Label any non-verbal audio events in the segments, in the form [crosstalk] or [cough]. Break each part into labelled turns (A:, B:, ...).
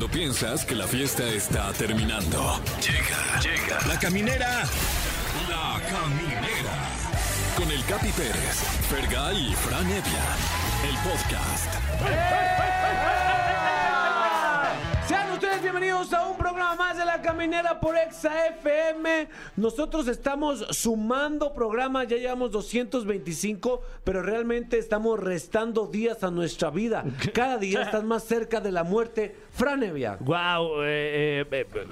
A: Cuando piensas que la fiesta está terminando. Llega, llega. La caminera. La caminera. Con el Capi Pérez, Fergay y Fran Evia. El podcast.
B: Sean ustedes bienvenidos a un programa más de La Caminera por Exa FM. Nosotros estamos sumando programas, ya llevamos 225, pero realmente estamos restando días a nuestra vida. Cada día [laughs] estás más cerca de la muerte. Franevia.
C: Wow, eh, eh, eh,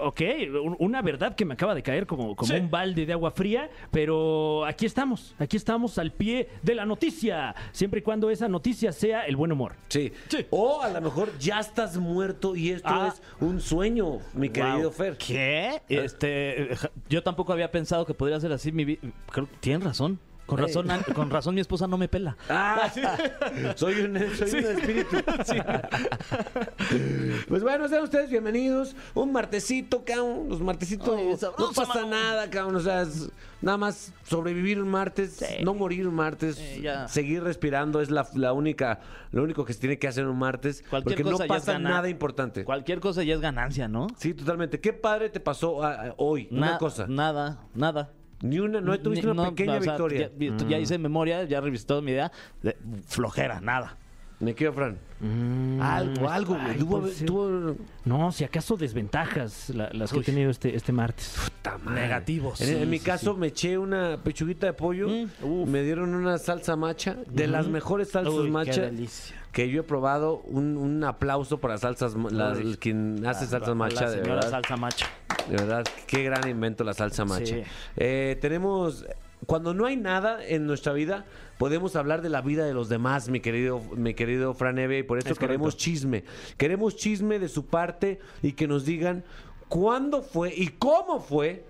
C: ok, un- una verdad que me acaba de caer como, como un balde de agua fría, pero aquí estamos, aquí estamos al pie de la noticia, siempre y cuando esa noticia sea el buen humor.
B: Sí. O a lo mejor ya estás muerto y esto
D: Ah.
B: es un sueño, mi querido
D: Wow.
B: Fer.
D: ¿Qué? Este, ja- yo tampoco había pensado que podría ser así mi vida. Tienen razón. Con razón, con razón mi esposa no me pela.
B: Ah, [laughs] soy un, soy un espíritu. [laughs] Pues bueno, sean ustedes bienvenidos. Un martesito, cabrón. Los martesitos no pasa
D: mano.
B: nada, cabrón. O sea, es nada más sobrevivir un martes,
D: Sí.
B: no morir un martes,
D: Sí,
B: seguir respirando es la, la única, lo único que se tiene que hacer un martes.
D: Cualquier
B: porque no
D: cosa ya es
B: pasa nada importante.
D: Cualquier cosa ya es ganancia, ¿no?
B: Sí, totalmente. ¿Qué padre te pasó ah, ah, hoy? una
D: Na-
B: cosa.
D: Nada, nada.
B: Ni una, no tuviste
D: Ni-
B: una
D: no,
B: pequeña
D: o sea,
B: victoria.
D: Ya, ya hice memoria, ya revisé toda mi idea. de- flojera, nada.
B: Me quedo, Fran. algo, algo, güey.
C: Mm, Ay,
B: Tuvo- tuvo-
C: No, si acaso desventajas la- las que he tenido este, este martes.
B: Puta madre.
D: Negativos.
B: En, en
D: Sí,
B: mi
D: sí,
B: caso me eché una pechuguita de pollo,
D: Mm,
B: me dieron una salsa macha, de las mejores salsas
D: Uy, qué
B: macha
D: delicia.
B: que yo he probado. Un, un aplauso para salsas, la- quien hace salsas
D: La
B: macha, de
D: señora
B: verdad.
D: salsa macha.
B: De verdad, qué gran invento la salsa macha.
D: Sí.
B: Eh, tenemos, cuando no hay nada en nuestra vida, podemos hablar de la vida de los demás, mi querido, mi querido Fran Evia, y por eso
C: Es
B: queremos
C: correcto.
B: chisme. Queremos chisme de su parte y que nos digan cuándo fue y cómo fue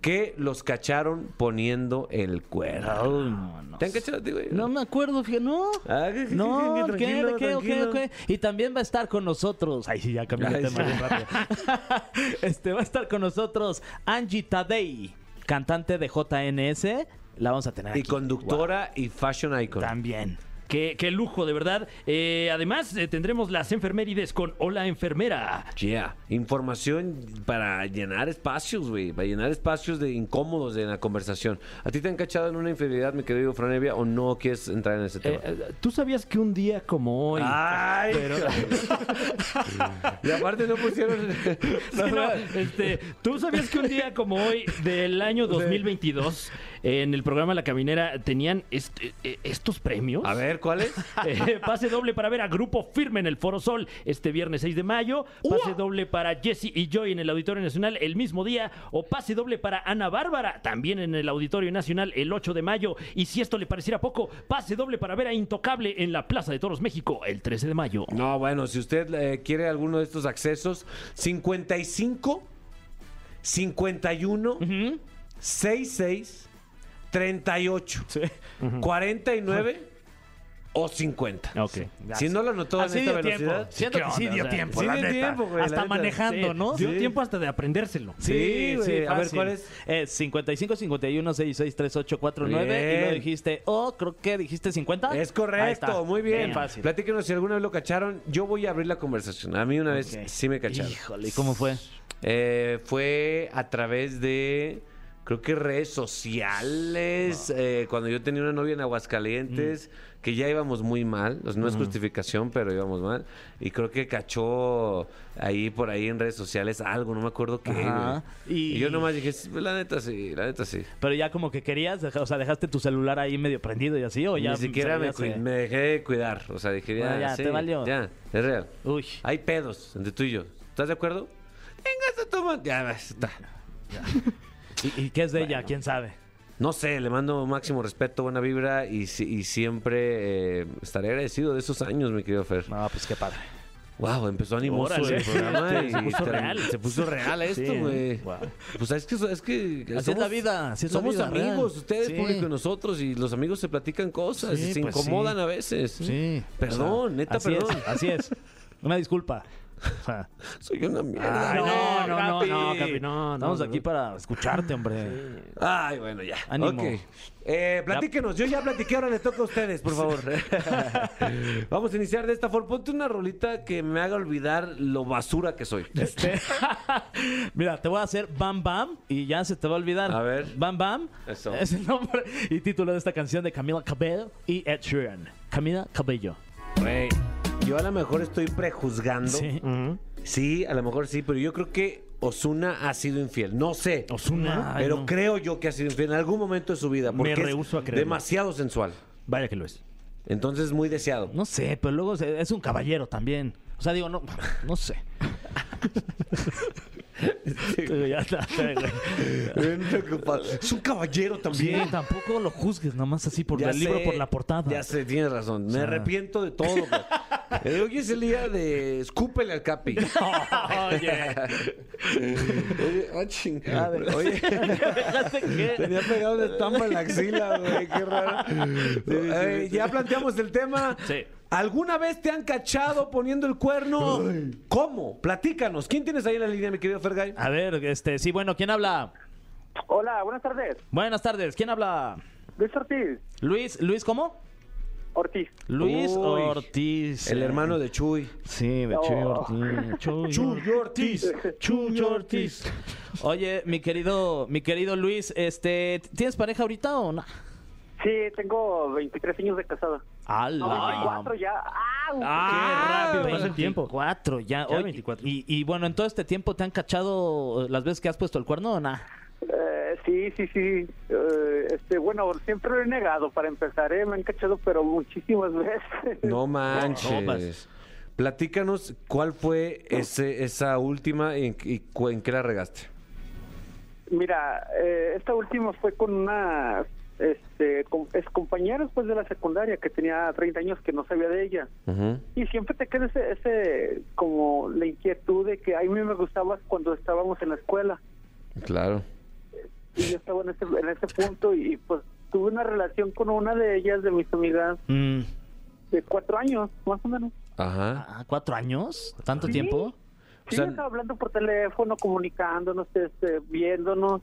B: que los cacharon poniendo el cuerno.
D: No, no
B: ¿Te han cachado, güey?
D: No me acuerdo, fíjate, no.
B: Ah, que- que-
D: No,
B: que-
D: ¿qué,
B: tranquilo,
D: de qué, o qué, o
B: tranquilo.
D: qué? Y también va a estar con nosotros. Ay, sí, ya cambié de
B: Ay,
D: tema bien rápido. [laughs] este, va a estar con nosotros Angie Tadei, cantante de JNS. La vamos a tener
B: Y
D: aquí.
B: conductora y fashion icon.
D: También.
C: Qué, qué lujo, de verdad. Eh, además, eh, tendremos las enfermerides con Hola Enfermera.
B: Yeah. Información para llenar espacios, güey. Para llenar espacios de incómodos en la conversación. ¿A ti te han cachado en una infidelidad, mi querido Franevia, o no quieres entrar en ese tema?
C: Eh, eh, ¿Tú sabías que un día como hoy...
B: ¡Ay! [laughs] y aparte no pusieron... [laughs]
C: Sí, [laughs] no, este, ¿Tú sabías que un día como hoy del año 2022 en el programa La Caminera tenían est- eh, estos premios?
B: A ver, ¿cuál es? [laughs]
C: Eh, pase doble para ver a Grupo Firme en el Foro Sol este viernes 6 de mayo. Pase doble para Jesse y Joy en el Auditorio Nacional el mismo día. O pase doble para Ana Bárbara también en el Auditorio Nacional el 8 de mayo. Y si esto le pareciera poco, pase doble para ver a Intocable en la Plaza de Toros México el 13 de mayo.
B: No, bueno, si usted eh, quiere alguno de estos accesos, 55 51 66 38 49 o 50.
C: Ok.
B: Si no lo anotó en esta
D: dio
B: velocidad.
D: tiempo. Siento
C: ¿Qué
D: que sí
C: onda?
D: dio
C: O sea,
D: tiempo,
B: sí
D: la
B: dio
D: neta.
B: tiempo, güey, la
D: Hasta
B: neta.
D: manejando,
C: Sí,
D: ¿no?
C: Dio
B: Sí.
C: tiempo hasta de aprendérselo.
B: Sí, güey. A ver. ¿cuál es?
D: Es 55 51 66 38 49 y luego dijiste, oh, creo que dijiste 50.
B: Es correcto, muy bien.
D: Bien fácil.
B: Platíquenos si alguna vez lo cacharon. Yo voy a abrir la conversación. A mí una vez
D: Ok.
B: sí me cacharon.
D: Híjole, ¿y cómo fue?
B: Eh, fue a través de, creo que redes sociales. eh, cuando yo tenía una novia en Aguascalientes, que ya íbamos muy mal. no es justificación, pero íbamos mal. Y creo que cachó ahí por ahí en redes sociales algo, no me acuerdo qué.
D: Y-
B: Y... yo nomás dije, "Sí, la neta sí, la neta sí.
D: Pero ya como que querías, o sea, dejaste tu celular ahí medio prendido y así, o ya.
B: Ni siquiera me, dejé de cuidar. O sea, dije, ya,
D: Bueno, ya,
B: sí,
D: te valió.
B: Ya, es real.
D: Uy.
B: Hay pedos entre tú y yo. ¿Estás de acuerdo? Venga, esta toma. Ya, está.
D: ¿Y, y qué es de ella? ¿Quién sabe?
B: No sé, le mando máximo respeto, buena vibra y, si- y siempre eh, estaré agradecido de esos años, mi querido Fer.
D: No, pues qué padre.
B: Wow, empezó animoso
C: Órale.
B: el programa [laughs] y
C: Se puso real.
B: Se puso real esto,
D: Sí,
B: güey.
D: wow.
B: Pues es que es que
D: Así es la vida, así es la
B: somos
D: vida,
B: amigos,
D: real.
B: ustedes
D: Sí.
B: público y nosotros y los amigos se platican cosas
D: Sí,
B: y se
D: pues
B: incomodan a veces.
D: Sí.
B: Perdón,
D: O sea,
B: neta,
D: así
B: perdón.
D: Es, así es. Una disculpa. [laughs]
B: Soy una mierda.
C: Ay, no, no, no,
D: Capi.
C: no, Capi, no, no,
D: Estamos aquí para escucharte, hombre.
B: Ay, bueno, ya.
D: Ánimo.
B: Ok. Eh, platíquenos, yo ya platiqué, ahora le toca a ustedes, por favor. [laughs] [laughs] Vamos a iniciar de esta forma. Ponte una rolita que me haga olvidar lo basura que soy.
D: Este, Mira, te voy a hacer Bam Bam y ya se te va a olvidar.
B: A ver.
D: Bam Bam
B: Eso.
D: es el nombre y título de esta canción de Camila Cabello y Ed Sheeran. Camila Cabello.
B: Yo a lo mejor estoy prejuzgando.
D: Sí.
B: A lo mejor sí, pero yo creo que Osuna ha sido infiel. No sé.
C: Ozuna.
D: Ay,
B: pero
D: no.
B: creo yo que ha sido infiel en algún momento de su vida. Porque es
C: rehúso a creerlo.
B: demasiado sensual.
C: Vaya que lo es.
B: Entonces, muy deseado.
D: No sé, pero luego es un caballero también. O sea, digo, no, no sé. [laughs] Pero ya está, güey.
B: es un caballero
D: Sí,
B: también.
D: tampoco lo juzgues nomás así por
B: Ya
D: el libro
B: sé,
D: por la portada.
B: Ya sé, tienes razón. Me
D: sea.
B: arrepiento de todo. güey. [laughs] Eh, Hoy es el día de escúpele al capi. [laughs]
C: Oye.
B: Oye, ah, chingada. Oye, [laughs] tenía pegado de tamba en la axila, güey. Qué raro. Eh, ya planteamos el tema.
C: Sí.
B: ¿Alguna vez te han cachado poniendo el cuerno? ¿Cómo? Platícanos. ¿Quién tienes ahí en la línea, mi querido Fergay?
D: A ver, este, sí, bueno, ¿quién habla?
E: Hola, buenas tardes.
D: Buenas tardes, ¿quién habla?
E: Luis Ortiz.
D: Luis, Luis, ¿cómo?
E: Ortiz.
D: Luis
B: Uy,
D: Ortiz.
B: El hermano de Chuy.
D: Sí, de Chuy
E: Oh. [laughs]
D: Ortiz. Chuy,
B: Chuy Ortiz.
D: Chuy Ortiz. Oye, mi querido, mi querido Luis, este, ¿tienes pareja ahorita o no?
E: Sí, tengo 23 años de casada. No,
D: ¡Hala!
E: 24 ya. ¡Ah!
C: Qué rápido pasa el tiempo.
D: 24 ya.
C: Ya
D: Oye,
C: 24.
D: Y, y bueno, en todo este tiempo te han cachado las veces que has puesto el cuerno o nada?
E: Eh, sí, sí, sí. Eh, este, bueno, siempre lo he negado para empezar, ¿eh? Me han cachado, pero muchísimas [laughs] veces.
B: No
C: No,
B: manches. Platícanos cuál fue ese, esa última y, en- y en qué la regaste.
E: Mira, eh, esta última fue con una este, com- ex compañera después de la secundaria que tenía 30 años que no sabía de ella. Y siempre te queda ese, ese, como la inquietud de que a mí me gustabas cuando estábamos en la escuela.
B: Claro.
E: y yo estaba en ese, en ese punto y pues tuve una relación con una de ellas, de mis amigas,
D: Mm,
E: de cuatro años, más o menos.
B: Ajá.
D: ah, ¿Cuatro años? ¿Tanto
E: Sí.
D: tiempo?
E: Sí,
B: sea-
E: estaba hablando por teléfono, comunicándonos, este, viéndonos.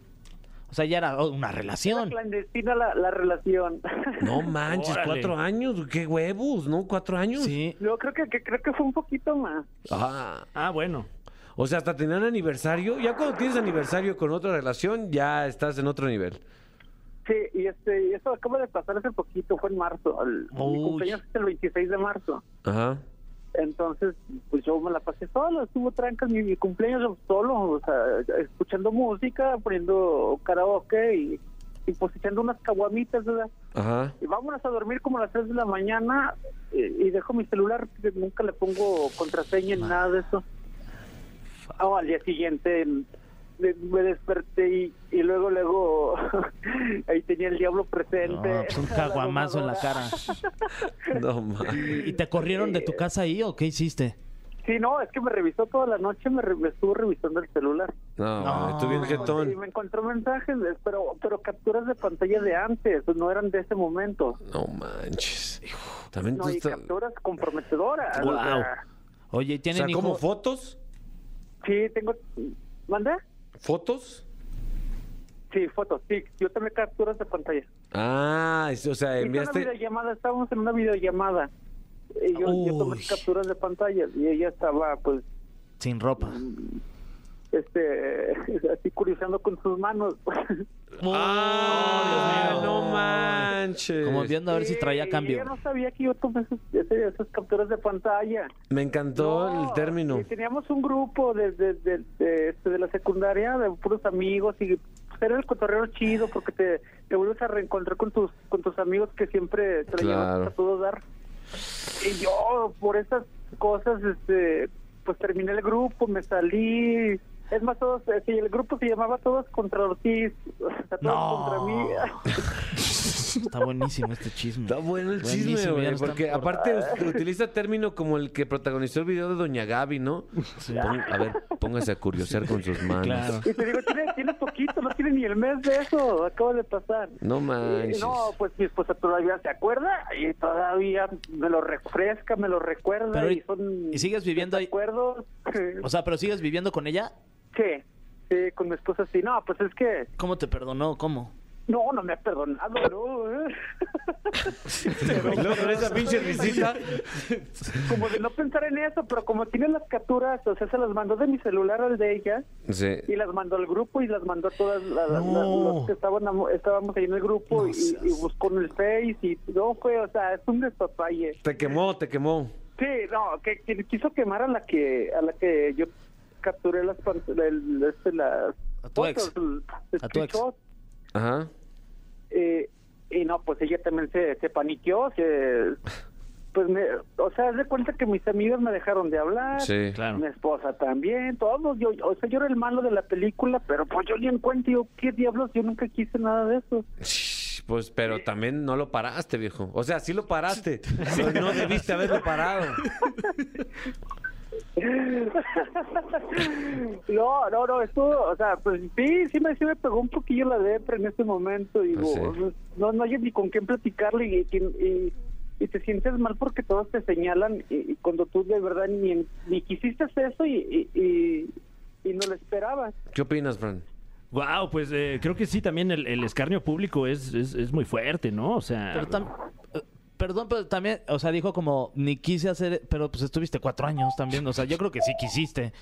D: O sea, ya era una
E: Era
D: relación.
E: clandestina la, la relación.
B: No [laughs] manches,
C: Órale.
B: cuatro años. Qué huevos, ¿no? Cuatro años.
D: Sí.
E: Yo creo que, que creo que fue un poquito más.
B: Ah,
C: Ah, bueno.
B: o sea, hasta tenían aniversario. Ya cuando tienes aniversario con otra relación, ya estás en otro nivel.
E: Sí, y este, y eso acaba de pasar hace poquito, fue en marzo. El- mi cumpleaños es el 26 de marzo.
B: Ajá.
E: Entonces, pues yo me la pasé solo, estuvo trancas mi, mi cumpleaños solo, o sea, escuchando música, poniendo karaoke y, y pues echando unas caguamitas, ¿verdad?
B: Ajá.
E: Y vámonos a dormir como a las 3 de la mañana y, y dejo mi celular, que nunca le pongo contraseña ni nada de eso. Ah, al día siguiente me, me desperté y, y luego, luego, [laughs] ahí tenía el diablo presente.
D: No, pues un [laughs] caguamazo en la cara. [laughs]
B: No manches.
D: ¿Y te corrieron de tu casa ahí o qué hiciste?
E: Sí, no, es que me revisó toda la noche, me, re- me estuvo revisando el celular.
B: No,
D: No.
B: estuve bien
E: Y me encontró mensajes, pero pero capturas de pantalla de antes, no eran de ese momento.
B: No manches. También tú
E: y
B: estás-
E: capturas comprometedoras. o sea,
D: Oye,
B: O
D: ¿tienen
B: sea, como fotos.
E: sí, tengo... ¿Manda?
B: ¿Fotos?
E: Sí, fotos, sí. Yo tomé capturas de pantalla.
B: Ah, o sea,
E: Hice una
B: enviaste.
E: videollamada, estábamos en una videollamada. Y yo, yo tomé capturas de pantalla y ella estaba, pues,
D: Sin ropa.
E: Este, [laughs] así curioseando con sus manos. [laughs]
D: Dios mío.
B: no manches.
D: Como viendo a ver si traía
E: Sí,
D: cambio.
E: Ella no sabía que yo tomé esos- esas capturas de pantalla.
B: Me encantó
E: No,
B: el término.
E: y teníamos un grupo de, de, de, de, este, de la secundaria de puros amigos y era el cotorreo chido porque te, te vuelves a reencontrar con tus con tus amigos que siempre te la
B: Claro.
E: a todo dar. Y yo por esas cosas este pues terminé el grupo, me salí. Es más, todos, eh, sí, el grupo se llamaba Todos contra Ortiz, o [laughs] sea, todos
D: No.
E: contra mí. [laughs]
D: Está buenísimo este chisme.
B: Está bueno el
D: Buenísimo,
B: chisme, güey. Porque
D: por-
B: aparte utiliza término como el que protagonizó el video de Doña Gaby, ¿no? Pon- a ver, póngase a curiosear con sus manos.
D: Claro.
E: Y te digo, tiene, tiene poquito, no tiene ni el mes de eso, acaba de pasar.
B: No
E: Y,
B: manches.
E: no, pues mi esposa todavía se acuerda y todavía me lo refresca, me lo recuerda
D: Pero,
E: y son
D: ¿y sigues viviendo ahí?
E: acuerdos
D: O sea, pero sigues viviendo con ella.
E: Sí, sí, con mi esposa sí. No, pues es que
D: ¿Cómo te perdonó? ¿Cómo?
E: no, no me ha perdonado, ¿no? [laughs]
B: Con esa pinche risita.
E: como de no pensar en eso, pero como tiene las capturas, o sea, se las mandó de mi celular al de ella
B: Sí.
E: y las mandó al grupo y las mandó a todas las, las-
D: No.
E: los que estaban, estábamos ahí en el grupo y, y buscó en el Face y no fue, o sea, es un despapalle.
B: Te quemó, te quemó.
E: Sí, no, que, que quiso quemar a la que a la que yo capturé las el- este, las
D: A tu ex. A tu ex.
B: Ajá.
E: Eh, y no, pues ella también se, se paniqueó, se, pues me, o sea, haz de cuenta que mis amigas me dejaron de hablar,
B: Sí.
C: Claro.
E: mi esposa también, todos, yo, o sea, yo era el malo de la película, pero pues yo ni en cuenta, yo, ¿qué diablos? Yo nunca quise nada de eso.
B: Pues, pero también no lo paraste, viejo. O sea, sí lo paraste. [laughs] pero no debiste haberlo parado. [laughs] [laughs]
E: No, no, no, esto, o sea, pues sí, sí me, sí me pegó un poquillo la depre en ese momento y
B: Ah, sí.
E: digo, no, no hay ni con quién platicarle y, y, y- y te sientes mal porque todos te señalan y, y cuando tú de verdad ni, ni quisiste eso y, y, y, y no lo esperabas.
B: ¿Qué opinas, Fran?
C: Wow, pues eh, creo que sí, también el, el escarnio público es, es, es muy fuerte, ¿no? O sea,
D: Pero tam- Perdón, pero también, o sea, dijo como, ni quise hacer, pero pues estuviste cuatro años también, o sea, yo creo que sí quisiste.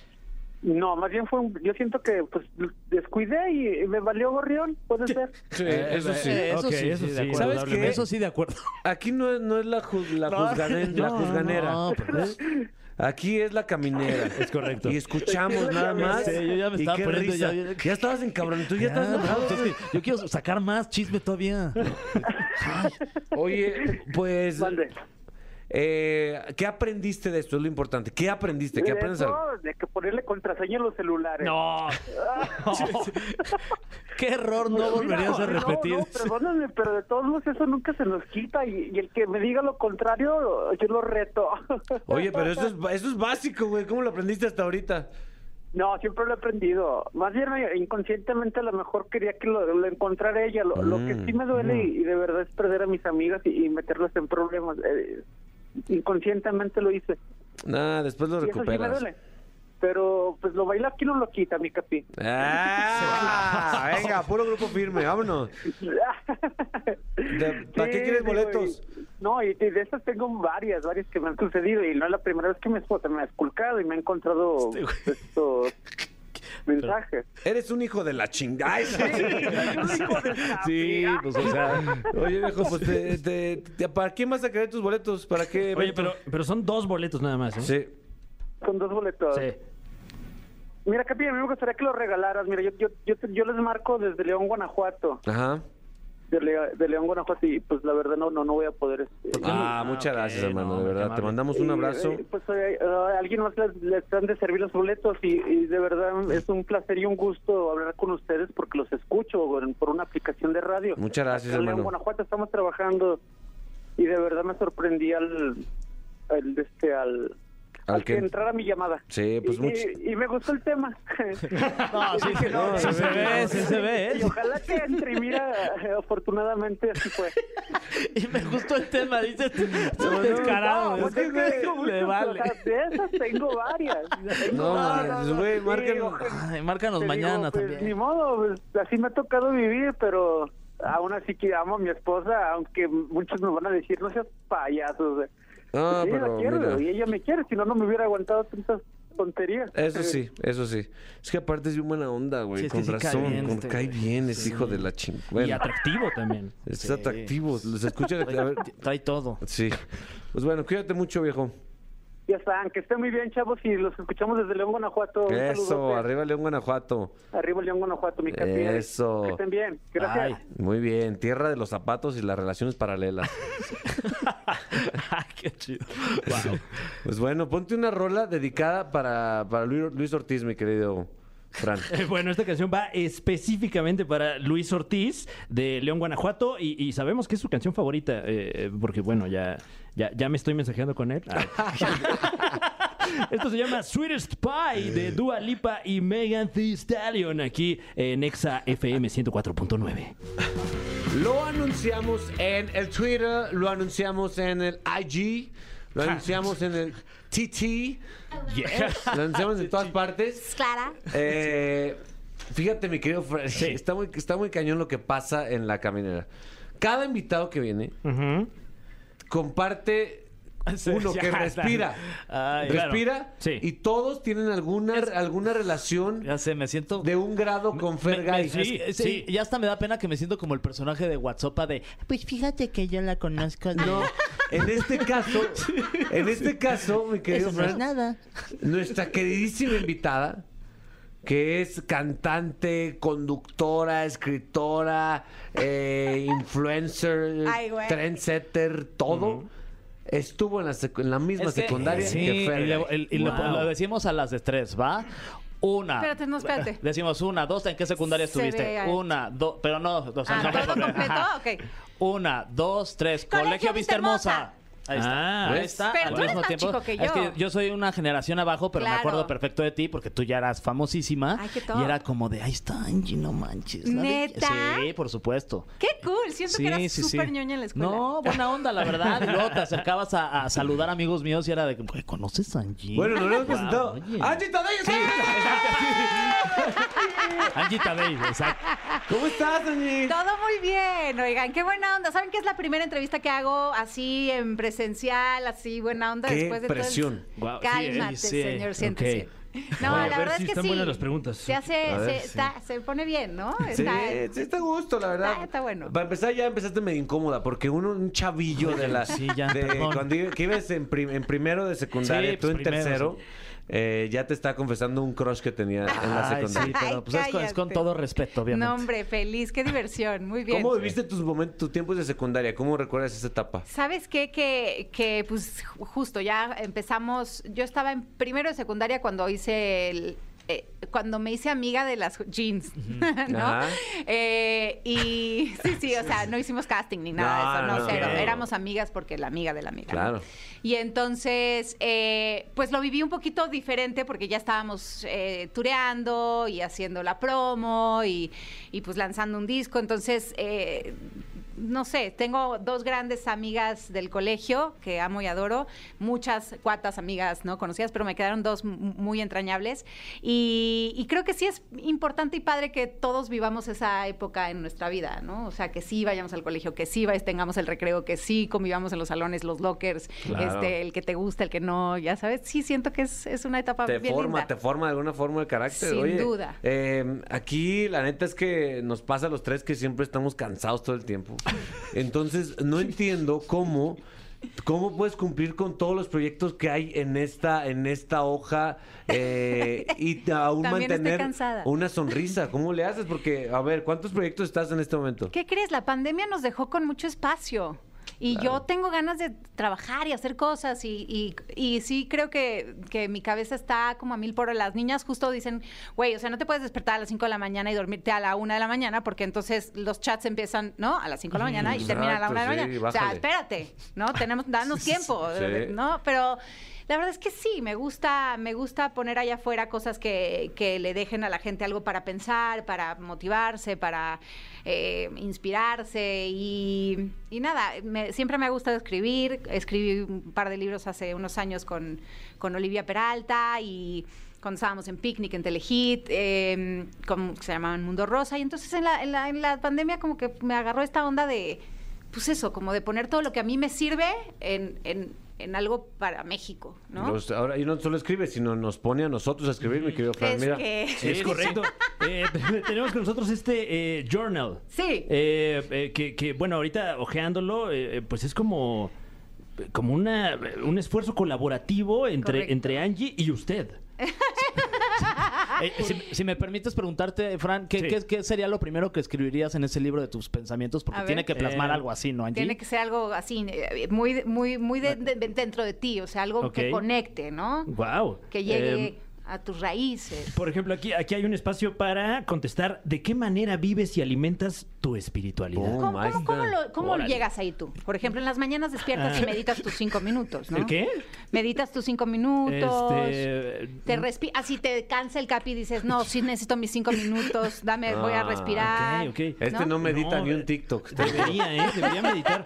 E: No, más bien fue, un- yo siento que pues descuidé y, me valió gorrión, puede ser. [laughs]
B: Sí,
D: Eh,
B: eso sí.
D: eh, eso sí,
C: eso
D: sí, de
C: sí,
D: acuerdo.
B: ¿Sabes qué?
D: Eso sí, de acuerdo. [laughs]
B: Aquí no es, no es la, ju- la, [laughs] la
D: no,
B: juzganera.
D: no, pero es-
B: Aquí es la caminera.
C: Es correcto.
B: Y escuchamos nada más.
D: Sí, yo ya me
B: Y
D: estaba
B: qué
D: poniendo
B: risa.
D: ya-
B: Ya, estabas encabronado. Tú ya estás
D: Ya,
B: enojado.
D: no, pues yo quiero sacar más chisme todavía.
B: Oye, pues,
E: Mande.
B: eh, ¿qué aprendiste de esto? Es lo importante. ¿Qué aprendiste? ¿Qué
E: De
B: aprendes?
E: eso, de que ponerle contraseña a los celulares. [laughs]
C: No.
D: Qué error no
E: Mira,
D: volverías a repetir.
E: No, perdóname, pero de todos modos eso nunca se nos quita y, y el que me diga lo contrario, yo lo reto.
B: Oye, pero [laughs] eso es, eso es básico, güey. ¿Cómo lo aprendiste hasta ahorita?
E: No, siempre lo he aprendido. Más bien eh, inconscientemente a lo mejor quería que lo, lo encontrara ella. Lo, lo que sí me duele y, y de verdad es perder a mis amigas y, y meterlas en problemas. Eh, inconscientemente lo hice.
B: Nah, después lo
E: Y eso sí me
B: recuperas.
E: duele. Pero pues lo baila aquí no lo quita, mi capi. [laughs]
B: Ah, [laughs] venga, puro grupo firme, vámonos. De- ¿Para qué quieres
E: digo,
B: boletos?
E: y- no, y, y de esas tengo varias, varias que me han sucedido y no es la primera vez que mi esposa me ha esculcado y me ha encontrado
B: Este
E: estos [laughs] mensajes.
B: Eres un hijo de la chingada. Ay, sí. Sí, pues o sea. Oye, viejo, pues te, te- te- ¿para quién vas a querer tus boletos? ¿Para qué?
C: Oye, pero, pero son dos boletos nada más, ¿eh?
B: Sí.
E: Son dos boletos.
C: Sí.
E: Mira, Capi, a mí me gustaría que lo regalaras. Mira, yo, yo, yo, te- yo les marco desde León, Guanajuato.
B: Ajá.
E: De, Le- de León, Guanajuato y pues la verdad no no, no voy a poder... este,
B: Ah,
C: Ah,
B: muchas gracias, hermano,
C: no,
B: de verdad. Te mandamos un abrazo.
E: eh, pues eh, a alguien más les, les han de servir los boletos y, y de verdad es un placer y un gusto hablar con ustedes porque los escucho por una aplicación de radio.
B: Muchas gracias,
E: Acá en León,
B: hermano.
E: Guanajuato estamos trabajando y de verdad me sorprendí al, al este al,
B: Al
E: al que
B: que-
E: entrara mi llamada.
B: Sí, pues
E: y,
B: mucho-
E: y, y me gustó el tema. [laughs]
D: No, sí, sí,
B: no,
D: sí se
B: sí,
D: ve, sí se ve,
E: Y
D: ¿eh?
E: ojalá que entre y mira, eh, afortunadamente así fue. [laughs]
D: Y me gustó el tema, dice. [laughs]
B: no,
D: descarado.
E: No,
D: es
E: pues
D: que
E: es que
D: le vale.
E: o sea, de esas tengo varias. Tengo
B: No, mames, güey,
E: ojalá.
D: Ay, márcanos mañana
E: digo, pues,
D: también.
E: Ni modo, pues, así me ha tocado vivir, pero aún así que amo a mi esposa, aunque muchos me van a decir, no seas payaso. o sea,
B: Ah,
E: sí,
B: pero
E: la quiero
B: mira.
E: y ella me quiere, si no, no me hubiera aguantado tantas tonterías.
B: Eso sí, eso sí. Es que aparte es bien buena onda, güey.
D: Sí, es que
B: con
D: sí cae
B: razón.
D: bien
B: con-
D: este
B: cae
D: güey.
B: bien, es hijo de la ching.
C: Y atractivo también.
B: es
D: Sí.
B: atractivo. Los escucha. [laughs] a ver,
D: Trae todo.
B: sí. Pues bueno, cuídate mucho, viejo.
E: Ya están, que estén muy bien, chavos, y los escuchamos desde León, Guanajuato. Un
B: Eso,
E: saludote.
B: arriba León, Guanajuato.
E: Arriba León, Guanajuato, mi capi.
B: Eso.
E: Que estén bien. Gracias.
D: Ay.
B: Muy bien, tierra de los zapatos y las relaciones paralelas. [laughs]
D: Ay, qué chido.
B: Pues bueno, ponte una rola dedicada para, para Luis, Luis Ortiz, mi querido Fran. [laughs]
C: Bueno, esta canción va específicamente para Luis Ortiz de León, Guanajuato y, y sabemos que es su canción favorita eh, porque, bueno, ya, ya, ya me estoy mensajeando con él. Ah. [laughs] Esto se llama Sweetest Pie de Dua Lipa y Megan Thee Stallion aquí en Exa FM 104.9.
B: Lo anunciamos en el Twitter, lo anunciamos en el IG. Lo anunciamos en el TT.
C: Yes.
B: Lo anunciamos en todas partes.
F: Clara.
B: Eh, fíjate, mi querido Fred,
C: Sí.
B: está, muy, está muy cañón lo que pasa en la caminera. Cada invitado que viene. Comparte [laughs]
D: Sí,
B: uno
D: ya
B: que respira.
D: Ay,
B: respira
C: Sí.
B: y todos tienen alguna, alguna relación
D: Ya sé, me siento...
B: de un grado con Fergay.
C: Sí,
D: que-
C: sí.
D: Ya hasta me da pena que me siento como el personaje de WhatsApp de... Pues fíjate que yo la conozco.
B: No, en este caso, [laughs] en este caso, mi querido
D: Eso no es
B: Fran,
D: nada.
B: nuestra queridísima invitada, que es cantante, conductora, escritora, eh, influencer,
F: Ay,
B: trendsetter, todo, estuvo en la, secu- en la misma
D: Es que-
B: secundaria
D: sí,
B: que
D: y, el- y lo-
C: Wow.
D: lo decimos a las de tres, ¿va? Una.
F: Espérate, no, espérate.
D: Decimos una, dos, ¿en qué secundaria
F: Se
D: estuviste?
F: ve.
D: Una, dos, pero no, dos.
F: Ah,
D: no,
F: ¿todo
D: no,
F: completo?
D: ajá.
F: Ok.
D: Una, dos, tres.
F: Colegio
D: Colegio,
F: Vista
D: Vista Hermosa. Ahí está.
C: Ah,
D: Ahí
B: ¿ves?
D: está.
F: Pero
D: al
F: tú eres
D: mismo
F: más
D: tiempo.
F: chico que
D: Es que yo soy una generación abajo, pero
F: Claro.
D: me acuerdo perfecto de ti porque tú ya eras famosísima.
F: Ay, qué top.
D: y era como de, ahí está Angie, no manches.
F: ¿Neta?
D: Sí, por supuesto.
F: Qué cool. Siento que eras súper ñoña en la escuela.
D: No, buena onda, la verdad. Y luego te acercabas a, a saludar amigos míos y era de, güey, ¿conoces a Angie?
B: Bueno, no lo hemos presentado.
D: oye.
B: ¡Angie Tadei! [laughs] [laughs]
D: Angie Tadei, exacto.
B: ¿Cómo estás, Angie?
F: Todo muy bien, oigan, qué buena onda. ¿Saben que es la primera entrevista que hago así en presencial, así buena onda
B: Qué
F: después de todo el-
B: presión.
C: Guau, sí,
F: Cálmate,
D: sí,
F: señor, siéntese. No,
C: Bueno,
F: la
C: ver
F: verdad
C: si
F: es que
C: están
F: sí.
C: buenas las preguntas.
F: Se hace,
B: ver,
F: se,
B: sí.
F: está- se pone bien, ¿no?
B: Sí,
F: Está-
B: sí está a gusto, la verdad.
F: Está- está bueno.
B: Para empezar, ya empezaste medio incómoda, porque uno, un chavillo de la.
D: Sí, ya,
B: de- cuando que ibas en, prim- en primero de secundaria,
D: Sí,
B: tú
D: pues,
B: en
D: primero,
B: tercero,
D: sí.
B: Eh, ya te está confesando un crush que tenía en la
D: Ay,
B: secundaria.
D: pero pues es, con, es con
F: Cállate.
D: todo respeto, obviamente.
F: No, hombre, feliz, qué diversión, muy bien.
B: ¿Cómo viviste tus momentos, tus tiempos de secundaria? ¿Cómo recuerdas esa etapa?
F: ¿Sabes qué? Que, que pues ju- justo ya empezamos, yo estaba en primero de secundaria cuando hice el... eh, cuando me hice amiga de las jeans, [laughs] ¿no? Eh, y [laughs] sí, sí, o sea, no hicimos casting ni nada de eso, no,
B: no,
F: cero.
B: no.
F: Éramos amigas porque la amiga de la amiga.
B: Claro.
F: Y entonces, eh, pues lo viví un poquito diferente porque ya estábamos tureando y haciendo la promo y, y, pues lanzando un disco. Entonces, no sé, tengo dos grandes amigas del colegio que amo y adoro, muchas cuatas amigas no conocidas, pero me quedaron dos muy entrañables. Y, y creo que sí es importante y padre que todos vivamos esa época en nuestra vida, ¿no? O sea, que sí vayamos al colegio, que sí tengamos el recreo, que sí convivamos en los salones, los lockers,
B: Claro.
F: este, el que te gusta, el que no, ya sabes. Sí, siento que es, es una etapa
B: Te
F: bien
B: forma,
F: linda.
B: te forma de alguna forma de carácter.
F: Sin
B: Oye,
F: duda.
B: eh, aquí la neta es que nos pasa a los tres que siempre estamos cansados todo el tiempo. Entonces, no entiendo cómo. ¿Cómo puedes cumplir con todos los proyectos que hay en esta, en esta hoja eh, y aún
F: También
B: mantener una sonrisa? ¿Cómo le haces? Porque, a ver, ¿cuántos proyectos estás en este momento?
F: ¿Qué crees? La pandemia nos dejó con mucho espacio. Y yo tengo ganas de trabajar y hacer cosas y, y- y sí creo que, que mi cabeza está como a mil por hora. Las niñas justo dicen, güey, o sea, no te puedes despertar a las 5 de la mañana y dormirte a la 1 de la mañana porque entonces los chats empiezan, ¿no? A las 5 de la mañana y terminan a la 1 de la
B: Exacto, sí,
F: mañana. o sea, espérate, ¿no? Tenemos, danos [laughs] tiempo,
B: Sí.
F: ¿no? Pero la verdad es que sí, me gusta, me gusta poner allá afuera cosas que, que le dejen a la gente algo para pensar, para motivarse, para eh, inspirarse y, y nada, me- siempre me ha gustado escribir. Escribí un par de libros hace unos años con, con Olivia Peralta y cuando estábamos en picnic en Telehit, eh, como que se llamaban Mundo Rosa. Y entonces en la, en la, pandemia como que me agarró esta onda de, pues eso, como de poner todo lo que a mí me sirve en- en algo para México, ¿no?
B: Ahora, y no solo escribe, sino nos pone a nosotros a escribir, mi querido Fran.
F: es
B: Mira,
F: que...
C: Sí, es correcto. Eh, [laughs] tenemos con nosotros este eh, journal.
F: Sí.
C: Eh, eh, que, que, bueno, ahorita ojeándolo, eh, pues es como, como una, un esfuerzo colaborativo entre,
F: Correcto.
C: entre Angie y usted. [laughs]
D: Eh, si, si me permites preguntarte, Fran, ¿qué,
C: Sí.
D: qué- qué sería lo primero que escribirías en ese libro de tus pensamientos? Porque
F: A ver.
D: tiene que plasmar
C: Eh,
D: algo así, ¿no, Angie?
F: Tiene que ser algo así, eh, muy, muy, muy de- de- dentro de ti, o sea, algo que conecte, ¿no?
C: Wow.
F: Que llegue a tus raíces.
C: Por ejemplo, aquí, aquí hay un espacio para contestar de qué manera vives y alimentas tu espiritualidad.
B: Oh,
F: ¿Cómo, cómo- lo- cómo llegas ahí tú? Por ejemplo, en las mañanas despiertas y meditas tus cinco minutos, ¿no?
C: ¿El qué?
F: Meditas tus cinco minutos.
C: Este,
F: Te respi así te cansa el capi y dices, no, sí necesito mis cinco minutos, dame, voy a
B: Ah,
F: respirar.
B: Este no, medita
C: No,
B: ni un TikTok.
C: Debería, ¿eh? Debería meditar.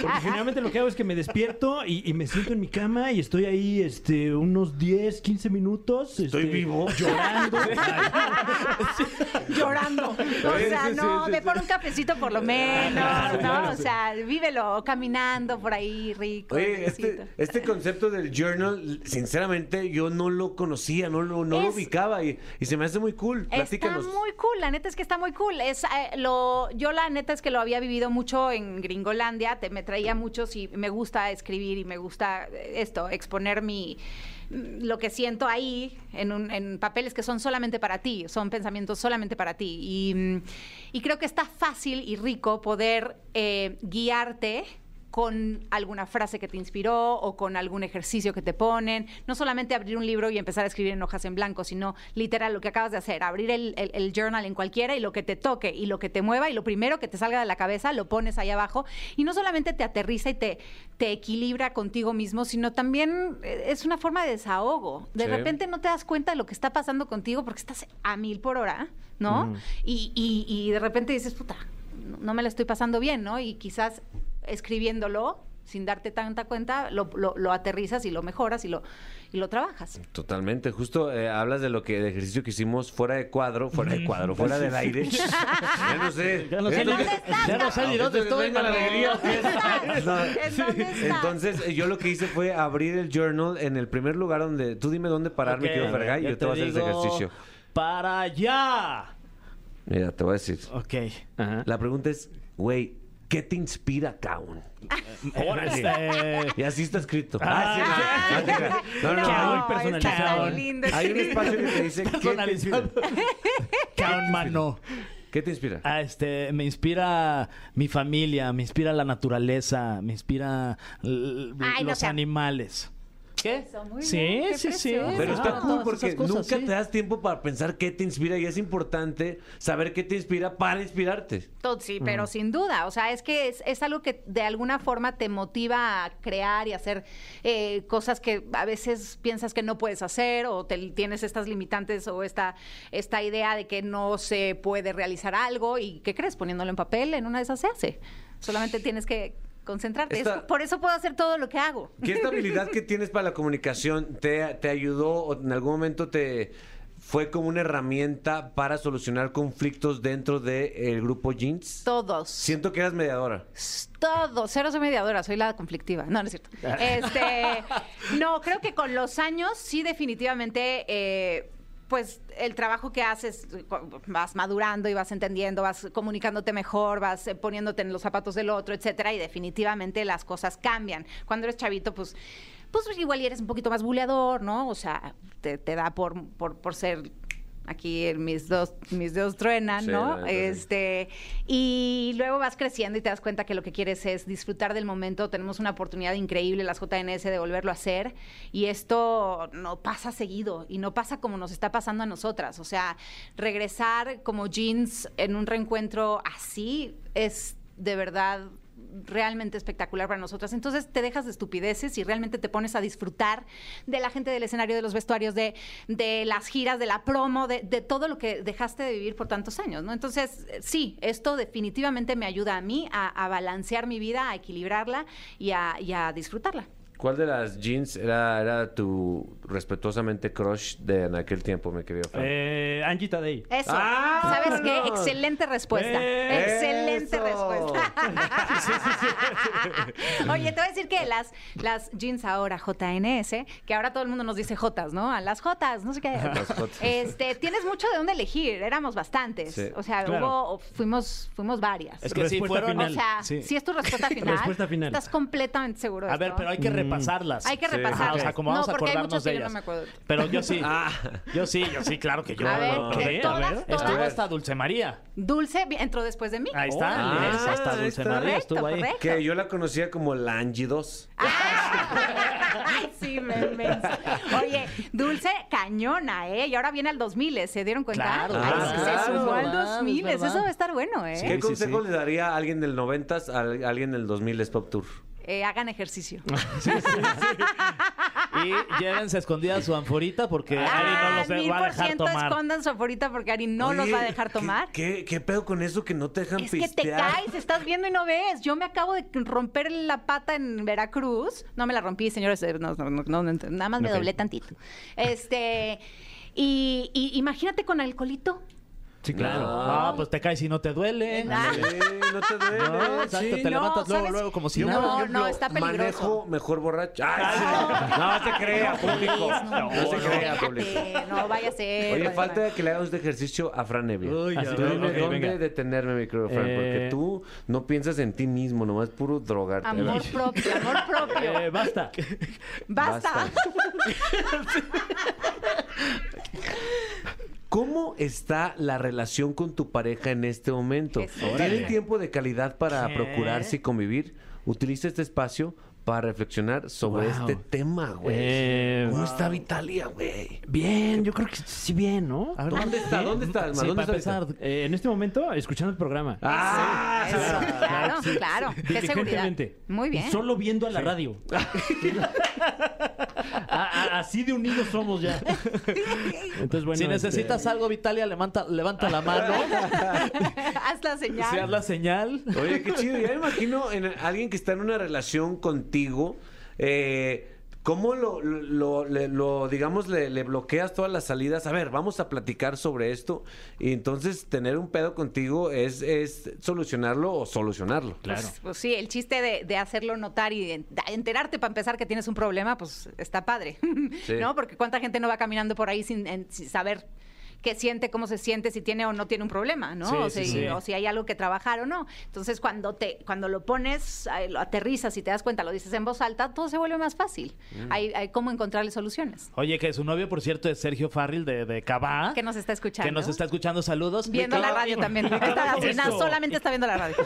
C: Porque generalmente lo que hago es que me despierto y, y me siento en mi cama y estoy ahí este, unos 10, 15 minutos.
B: Estoy
C: este,
B: vivo. [laughs]
C: Llorando.
F: Llorando. O sea, no,
B: sí.
F: por un cafecito por lo menos, ¿no?
C: claro,
F: o sea, vívelo caminando por ahí rico.
B: Oye, este, este concepto del journal, sinceramente, yo no lo conocía, no lo, no lo ubicaba y, y se me hace muy cool.
F: Está
B: Platícanos.
F: muy cool, la neta es que está muy cool. Es, eh, lo, yo la neta es que lo había vivido mucho en Gringolandia, te, me traía muchos y me gusta escribir y me gusta eh, esto, exponer mi lo que siento ahí en, un- papeles que son solamente para ti, son pensamientos solamente para ti. Y, mm, creo que está fácil y rico poder eh, guiarte con alguna frase que te inspiró o con algún ejercicio que te ponen. No solamente abrir un libro y empezar a escribir en hojas en blanco, sino literal lo que acabas de hacer, abrir el, el- el journal en cualquiera y lo que te toque y lo que te mueva y lo primero que te salga de la cabeza lo pones ahí abajo y no solamente te aterriza y te, te equilibra contigo mismo, sino también eh, es una forma de desahogo. De
B: Sí.
F: repente no te das cuenta de lo que está pasando contigo porque estás a mil por hora, ¿no? y, y- y de repente dices, puta, no- no me la estoy pasando bien, ¿no? Y quizás escribiéndolo, sin darte tanta cuenta, lo, lo- lo aterrizas y lo mejoras y lo, y lo trabajas.
B: Totalmente, justo eh, hablas de lo que el ejercicio que hicimos fuera de cuadro, fuera de cuadro, fuera del aire. [laughs] ya no sé.
D: Ya no sé
F: ¿Dónde estás?
D: ya no sé ni dónde estoy,
B: Venga la alegría. Entonces, eh, yo lo que hice fue abrir el journal en el primer lugar donde. Tú dime dónde parar, mi
D: Ok,
B: querido Fergay, yo te voy a hacer ese ejercicio.
D: Para allá.
B: Mira, te voy a decir.
D: Ok.
C: Ajá.
B: La pregunta es, güey, ¿qué te inspira, cabrón?
D: Este, [laughs]
B: Y así está escrito.
C: Ah,
B: sí, sí. No, te creas. no, no,
C: Qué
B: no.
C: muy personalizado, ¿eh?
F: lindo
B: Hay un espacio que te dice, ¿qué te inspira?
D: mano.
B: ¿Qué te inspira?
D: Ah, este, me inspira mi familia, me inspira la naturaleza, me inspira l-
F: Ay, no
D: los
F: sea-
D: animales. ¿Qué?
F: Eso, muy
D: sí,
F: bien,
D: sí, sí.
B: Pero está
F: Ah,
B: cool porque
D: cosas,
B: nunca
D: sí.
B: te das tiempo para pensar qué te inspira y es importante saber qué te inspira para inspirarte.
F: Todo, sí, pero sin duda. O sea, es que es, es algo que de alguna forma te motiva a crear y hacer eh, cosas que a veces piensas que no puedes hacer o te, tienes estas limitantes o esta, esta idea de que no se puede realizar algo y ¿qué crees? Poniéndolo en papel, en una de esas se hace. Solamente tienes que concentrarte. Por eso puedo hacer todo lo que hago.
B: ¿Qué esta habilidad que [laughs] tienes para la comunicación te, te ayudó o en algún momento te fue como una herramienta para solucionar conflictos dentro del grupo Jeans?
F: Todos.
B: Siento que eras mediadora.
F: Todo, cero soy mediadora, soy la conflictiva. No, no es cierto. [laughs] Este, no, creo que con los años sí definitivamente, eh, pues el trabajo que haces, vas madurando y vas entendiendo, vas comunicándote mejor, vas eh, poniéndote en los zapatos del otro, etcétera, y definitivamente las cosas cambian. Cuando eres chavito, pues, pues igual eres un poquito más buleador, ¿no? O sea, te, te da por, por, por ser aquí mis dos, mis dedos truenan,
B: Sí,
F: ¿no? Este, y luego vas creciendo y te das cuenta que lo que quieres es disfrutar del momento. Tenemos una oportunidad increíble, las JNS, de volverlo a hacer. Y esto no pasa seguido y no pasa como nos está pasando a nosotras. O sea, regresar como jeans en un reencuentro así es de verdad realmente espectacular para nosotras. Entonces te dejas de estupideces y realmente te pones a disfrutar de la gente del escenario, de los vestuarios, de, de las giras, de la promo, de, de todo lo que dejaste de vivir por tantos años, ¿no? Entonces, sí, esto definitivamente me ayuda a mí a, a balancear mi vida, a equilibrarla y a, y a disfrutarla.
B: ¿Cuál de las jeans era, era tu respetuosamente crush de en aquel tiempo, mi querido Fran?
C: Eh, Angie Tadei.
F: Eso.
B: ¡Ah!
F: ¿Sabes qué? Excelente respuesta.
C: ¡Eh!
F: Excelente
B: ¡Eso!
F: respuesta. [laughs] Oye, te voy a decir que las, las jeans ahora, JNS, que ahora todo el mundo nos dice Jotas, ¿no? A las Jotas, no sé qué.
B: Las Jotas.
F: Este, tienes mucho de dónde elegir. Éramos bastantes.
B: Sí.
F: O sea,
C: Claro.
F: hubo, fuimos, fuimos varias.
D: Es que sí,
C: Respuesta
D: fueron.
C: final.
F: o sea,
D: sí.
F: si es tu respuesta [laughs] final,
C: Respuesta final.
F: estás completamente seguro de
D: A ver,
F: esto?
D: pero hay que repasarlas.
F: Hay que
B: Sí.
F: repasarlas.
D: Ah, o sea, como vamos
F: no,
D: a
F: porque hay
D: acordarnos
F: muchas que
D: de
F: yo no
D: ellas.
F: me acuerdo.
D: Pero yo sí.
B: Ah.
D: Yo sí, yo sí, claro que yo.
F: A ver,
D: ¿qué?
F: todas,
C: A ver,
F: todas.
D: Estuvo hasta Dulce María.
F: Dulce vi- entró después de mí.
D: Ahí está.
B: Órale.
D: Eso, hasta
B: Ah, ahí
D: Dulce
B: está.
D: María
F: Correcto,
D: estuvo ahí.
F: correcto.
B: Que yo la conocía como la Angie 2.
F: Ah, [laughs] Ay, sí, me, me- Oye, Dulce cañona, ¿eh? Y ahora viene al 2000, ¿se dieron cuenta?
D: Claro,
F: Ay,
B: ah,
F: sí,
B: claro,
F: se sumó al
D: es
F: 2000,
D: es verdad.
F: eso va a estar bueno, ¿eh?
B: ¿Qué
D: sí,
B: consejo
D: sí.
B: le daría a alguien del 90 a alguien del 2000 es Pop Tour?
F: Eh, hagan ejercicio. [laughs]
D: Y llévense escondida su anforita porque Ari no los
F: Ah,
D: va a dejar tomar.
F: escondan su aforita porque Ari no los va a dejar
B: ¿qué-
F: tomar.
B: ¿Qué, qué, pedo con eso que no te dejan
F: Es que te caes, estás viendo y no ves. Yo me acabo de romper la pata en Veracruz. No me la rompí, señores. eh, no, no, no, nada más me
C: Ok.
F: doblé tantito. Este. Y, y imagínate con alcoholito.
C: Sí, claro.
D: Ah, pues te caes y no te duele.
B: Sí, no te duele.
D: No, exacto,
B: sí.
D: te
F: No,
D: levantas luego,
F: ¿sabes?
D: luego como si
F: No,
D: nada.
B: ejemplo,
F: no, está peligroso.
B: Manejo mejor borracho. Ay, sí. No, no se crea, público. No, se crea, público.
F: no vaya a ser.
B: Oye, falta que le hagas de ejercicio a Fran Evia.
D: Uy,
C: que,
B: dime
C: ok,
B: dónde
C: venga.
B: detenerme, mi querido Fran, porque
C: Eh.
B: tú no piensas en ti mismo, nomás puro drogarte.
F: Amor propio, amor propio.
C: Eh, basta. [laughs]
F: Basta. [laughs] [laughs]
B: ¿Cómo está la relación con tu pareja en este momento? ¿Tienen tiempo de calidad para
D: ¿Qué?
B: procurarse y convivir? Utiliza este espacio para reflexionar sobre
C: Wow.
B: este tema, güey.
C: Eh,
B: ¿Cómo está Vitalia, güey?
C: Bien, yo creo que sí bien, ¿no?
D: A ver,
B: ¿Dónde está? ¿Dónde está?
D: Sí,
B: ¿Dónde está.
C: Eh, en este momento, escuchando el programa.
B: ¡Ah!
F: Eso, claro, claro. Qué seguridad. Muy bien.
C: Y solo viendo a la radio. [laughs] A- a- así de unidos somos ya. Entonces, bueno.
D: si
C: este,
D: necesitas algo, Vitalia, levanta, levanta la mano. [laughs]
F: Haz la señal.
D: Si haz la señal.
B: Oye, qué chido. Ya me imagino en alguien que está en una relación contigo. Eh, ¿Cómo lo, lo, le- lo, digamos, le, le bloqueas todas las salidas? A ver, vamos a platicar sobre esto. Y entonces tener un pedo contigo es, es solucionarlo o solucionarlo.
F: Pues, pues sí, el chiste de, de hacerlo notar y de enterarte para empezar que tienes un problema, pues está padre. [laughs]
B: Sí.
F: ¿No? Porque cuánta gente no va caminando por ahí sin, en- sin saber qué siente, cómo se siente, si tiene o no tiene un problema, ¿no?
D: Sí,
F: o,
D: sí,
F: si,
D: sí.
F: o si hay algo que trabajar o no. Entonces, cuando te cuando lo pones, lo aterrizas y te das cuenta, lo dices en voz alta, todo se vuelve más fácil.
B: Mm.
F: Hay, hay cómo encontrarle soluciones.
D: Oye, que su novio, por cierto, es Sergio Farril de, de Cabá.
F: Que nos está escuchando.
D: que nos está escuchando. Saludos.
F: Viendo la radio también. Está así, nada,
C: Eso.
F: solamente está viendo la radio.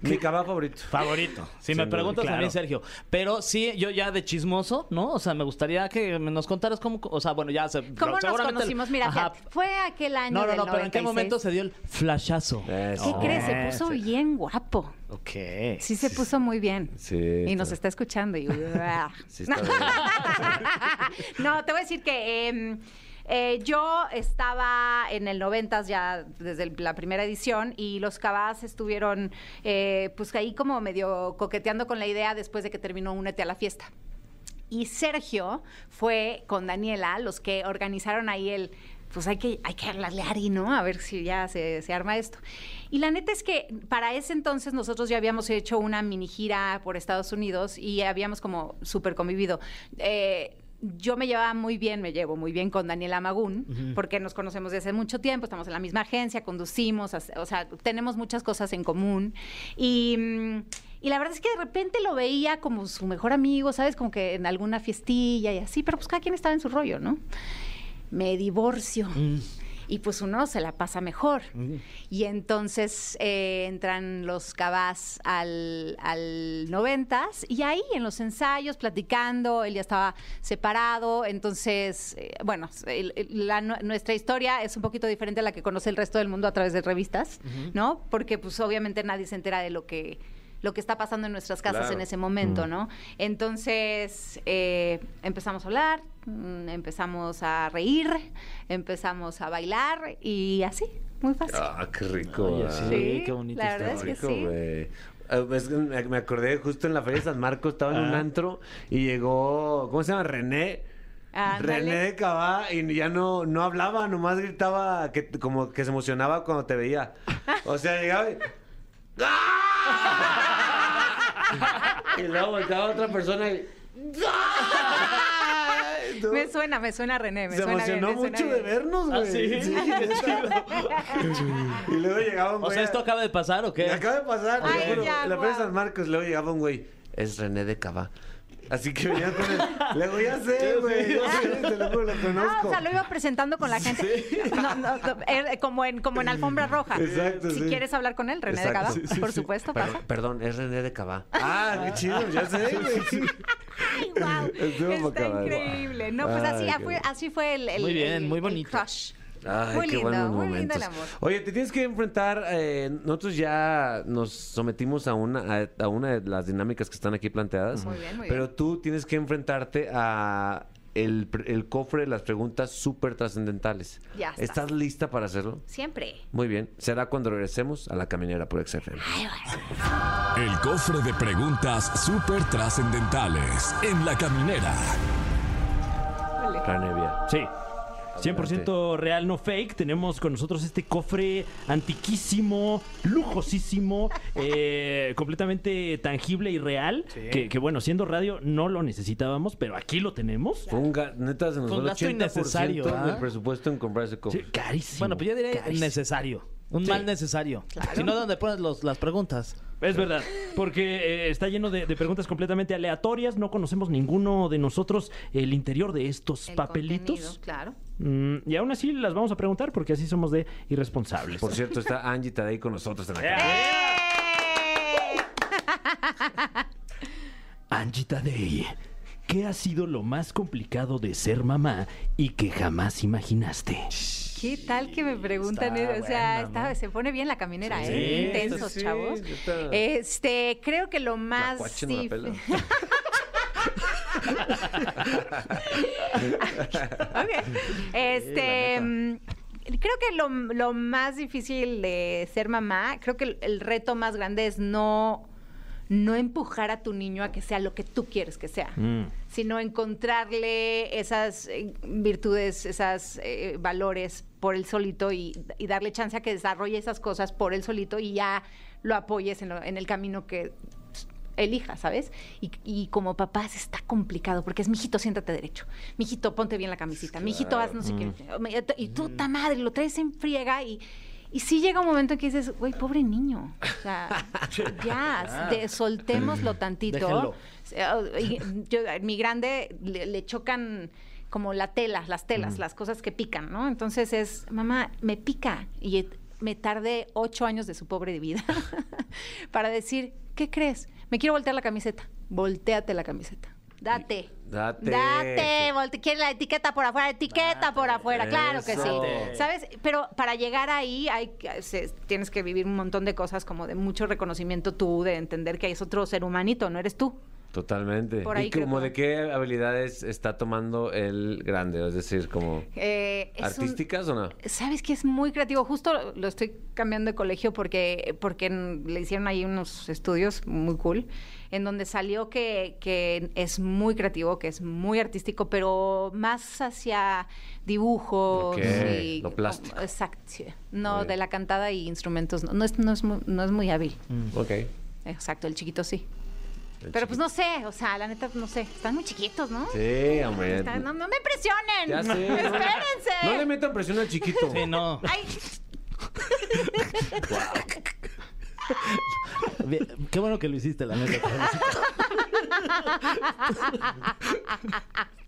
B: Mi cava favorito.
D: Favorito. Si me preguntas
C: Claro.
D: también, Sergio. Pero sí, yo ya de chismoso, ¿no? O sea, me gustaría que nos contaras cómo, o sea, bueno, ya se.
F: ¿Cómo nos conocimos? Mira,
D: Ajá.
F: fíjate, fue aquel año
D: No, no,
F: del
D: no, pero ¿en qué
F: 96.
D: momento se dio el flashazo?
B: Eso.
F: ¿Qué crees? Se puso
D: sí.
F: bien guapo.
D: Ok.
F: Sí se puso muy bien.
B: Sí,
F: Y nos
B: está-
F: escuchando. Y... [laughs]
B: Sí, está bien. [laughs]
F: no, te voy a decir que em, eh, yo estaba en el 90 ya desde el- la primera edición y los Cabás estuvieron eh, pues ahí como medio coqueteando con la idea después de que terminó Únete a la fiesta. Y Sergio fue con Daniela los que organizaron ahí el, pues hay que, hay que hablarle a Ari, ¿no? A ver si ya se, se arma esto. Y la neta es que para ese entonces nosotros ya habíamos hecho una mini gira por Estados Unidos y habíamos como súper convivido. Eh, yo me llevaba muy bien, me llevo muy bien con Daniela Magún, porque nos conocemos desde hace mucho tiempo, estamos en la misma agencia, conducimos, o sea, tenemos muchas cosas en común. Y, mm, y la verdad es que de repente lo veía como su mejor amigo, ¿sabes? Como que en alguna fiestilla y así, pero pues cada quien estaba en su rollo, ¿no? Me divorcio. Y pues uno se la pasa mejor. Y entonces eh, entran los cabás al, al noventas y ahí en los ensayos platicando, él ya estaba separado, entonces, eh, bueno, el- el- la- nuestra historia es un poquito diferente a la que conoce el resto del mundo a través de revistas, ¿no? Porque pues obviamente nadie se entera de lo que lo que está pasando en nuestras casas
B: Claro.
F: en ese momento, ¿no? Entonces eh, empezamos a hablar, mm, empezamos a reír, empezamos a bailar y así, muy fácil.
B: Ah, qué rico. Ah.
C: sí.
F: Sí,
D: qué bonito
F: la
D: está
F: verdad es que
B: rico,
F: sí.
B: güey. Ah, es que me acordé justo en la Feria de San Marcos, estaba en un
C: Ah.
B: antro y llegó, ¿cómo se llama? René.
F: Ándale.
B: René de Cabá y ya no, no hablaba, nomás gritaba que como que se emocionaba cuando te veía. O sea, llegaba y... ¡Ah! Y luego volteaba otra persona y... ¡Ah! Tú-
F: Me suena, me suena René, me
B: se
F: suena
B: emocionó
F: bien, me
B: mucho
F: suena
B: de vernos, güey.
D: ¿Ah, sí?
B: chido. [laughs] y luego llegaba un
D: O
B: güey
D: sea,
B: a-
D: ¿esto acaba de pasar o qué?
B: acaba de pasar,
F: Ay,
B: juro.
F: ya,
B: En la. San Marcos, luego llegaba un güey. Es René de Cava. Así que venía con él. Luego ya sé, güey. Ya sé, te lo lo
F: Ah,
B: conozco.
F: o sea, lo iba presentando con la gente. No, no, no, eh, como, en, como en alfombra roja.
B: Exacto,
F: Si
B: sí.
F: quieres hablar con él, René de. Cava,
B: Sí, sí,
F: por
B: sí.
F: supuesto,
B: Perdón,
F: pasa.
B: perdón, es René de Cava. Ah, qué chido, ya sé, güey. [laughs]
F: ¡Ay, wow!
B: Estuvo
F: Está increíble. No, pues así,
B: Ay,
F: fue,
B: qué
F: así fue el, el-
D: Muy bien,
F: el-
D: muy
F: el
D: bonito.
F: crush.
B: Ay,
F: muy
B: qué
F: lindo,
B: buenos
F: muy lindo
B: momentos.
F: el amor.
B: Oye, te tienes que enfrentar. eh, nosotros ya nos sometimos a una, a, a una de las dinámicas que están aquí planteadas.
F: Muy bien, muy
B: Pero
F: bien.
B: tú tienes que enfrentarte a el, el cofre de las preguntas súper trascendentales.
F: Ya está.
B: ¿Estás lista para hacerlo?
F: Siempre.
B: Muy bien. Será cuando regresemos a la caminera por XFM.
A: El cofre de preguntas súper trascendentales en la caminera.
B: La nevia.
C: Sí. 100% real, no fake. Tenemos con nosotros este cofre antiquísimo, lujosísimo, [laughs] eh, completamente tangible y real. Que, que, bueno, siendo radio no lo necesitábamos, pero aquí lo tenemos.
B: Fue un neta, se nos
D: Fue un gasto
B: 80%
D: innecesario,
B: del presupuesto en comprar ese
C: Sí,
B: cofre.
C: carísimo.
D: Bueno, pues yo diría
C: carísimo.
D: necesario. Un
C: Sí.
D: mal necesario.
F: Claro.
D: Si no, ¿dónde pones los- las preguntas?
C: Es verdad, porque eh, está lleno de, de preguntas completamente aleatorias. No conocemos ninguno de nosotros el interior de estos
F: El
C: papelitos.
F: claro.
C: Mm, y aún así las vamos a preguntar porque así somos de irresponsables.
B: Por cierto, está Angie Tadei con nosotros en la caminera.
F: ¡Eh!
C: Angie Tadei, ¿qué ha sido lo más complicado de ser mamá y que jamás imaginaste?
F: ¿Qué tal que me preguntan?
D: Está
F: eso? o sea,
D: buena,
F: está-
D: ¿no?
F: se pone bien la caminera,
B: Sí,
F: ¿eh?
B: sí,
F: Intensos,
B: sí,
F: chavos. Este, creo que lo más
B: la. [laughs]
F: Ok. Este, mm, creo que lo, lo más difícil de ser mamá, creo que el, el reto más grande es no, no empujar a tu niño a que sea lo que tú quieres que sea,
C: Mm.
F: sino encontrarle esas eh, virtudes, esos valores por él solito y, y darle chance a que desarrolle esas cosas por él solito y ya lo apoyes en, lo- en el camino que elija, ¿sabes? Y, y como papás está complicado porque es, mijito, siéntate derecho. Mijito, ponte bien la camisita. Mijito, haz no sé qué. Y tú, ta madre, lo traes en friega y... Y sí llega un momento en que dices, güey, pobre niño. O sea, [laughs] ya, de- soltémoslo tantito.
D: Déjenlo.
F: O sea, y yo, mi grande le, le chocan como la tela, las telas, las cosas que pican, ¿no? Entonces es, mamá, me pica. Y me tardé ocho años de su pobre vida [laughs] para decir, ¿qué crees? Me quiero voltear la camiseta. Voltéate la camiseta. Date.
B: Date.
F: Date. Volte ¿Quieres la etiqueta por afuera? Etiqueta por afuera. Claro que sí. ¿Sabes? Pero para llegar ahí hay, se- tienes que vivir un montón de cosas como de mucho reconocimiento tú, de entender que es otro ser humanito, no eres tú.
B: Totalmente.
F: Por ahí
B: ¿Y como
F: que
B: de qué habilidades está tomando el grande? Es decir, como
F: Eh, es un-
B: artísticas o no?
F: Sabes que es muy creativo. Justo lo estoy cambiando de colegio porque, porque le hicieron ahí unos estudios muy cool, en donde salió que, que es muy creativo, que es muy artístico, pero más hacia dibujos
B: Ok,
F: y
B: lo plástico.
F: Exacto. sí. No, de la cantada y instrumentos. No, no es, no, es muy, no es muy hábil.
B: Ok.
F: Exacto, el chiquito sí. Pero pues no sé, o sea, la neta, no sé. Están muy chiquitos, ¿no?
B: Sí, hombre.
F: Están- no, no me presionen.
B: Ya sé. [laughs]
F: Espérense.
B: No le metan presión al chiquito.
D: Sí, no.
F: Ay,
D: Bien, Qué bueno que lo hiciste, la neta. [laughs]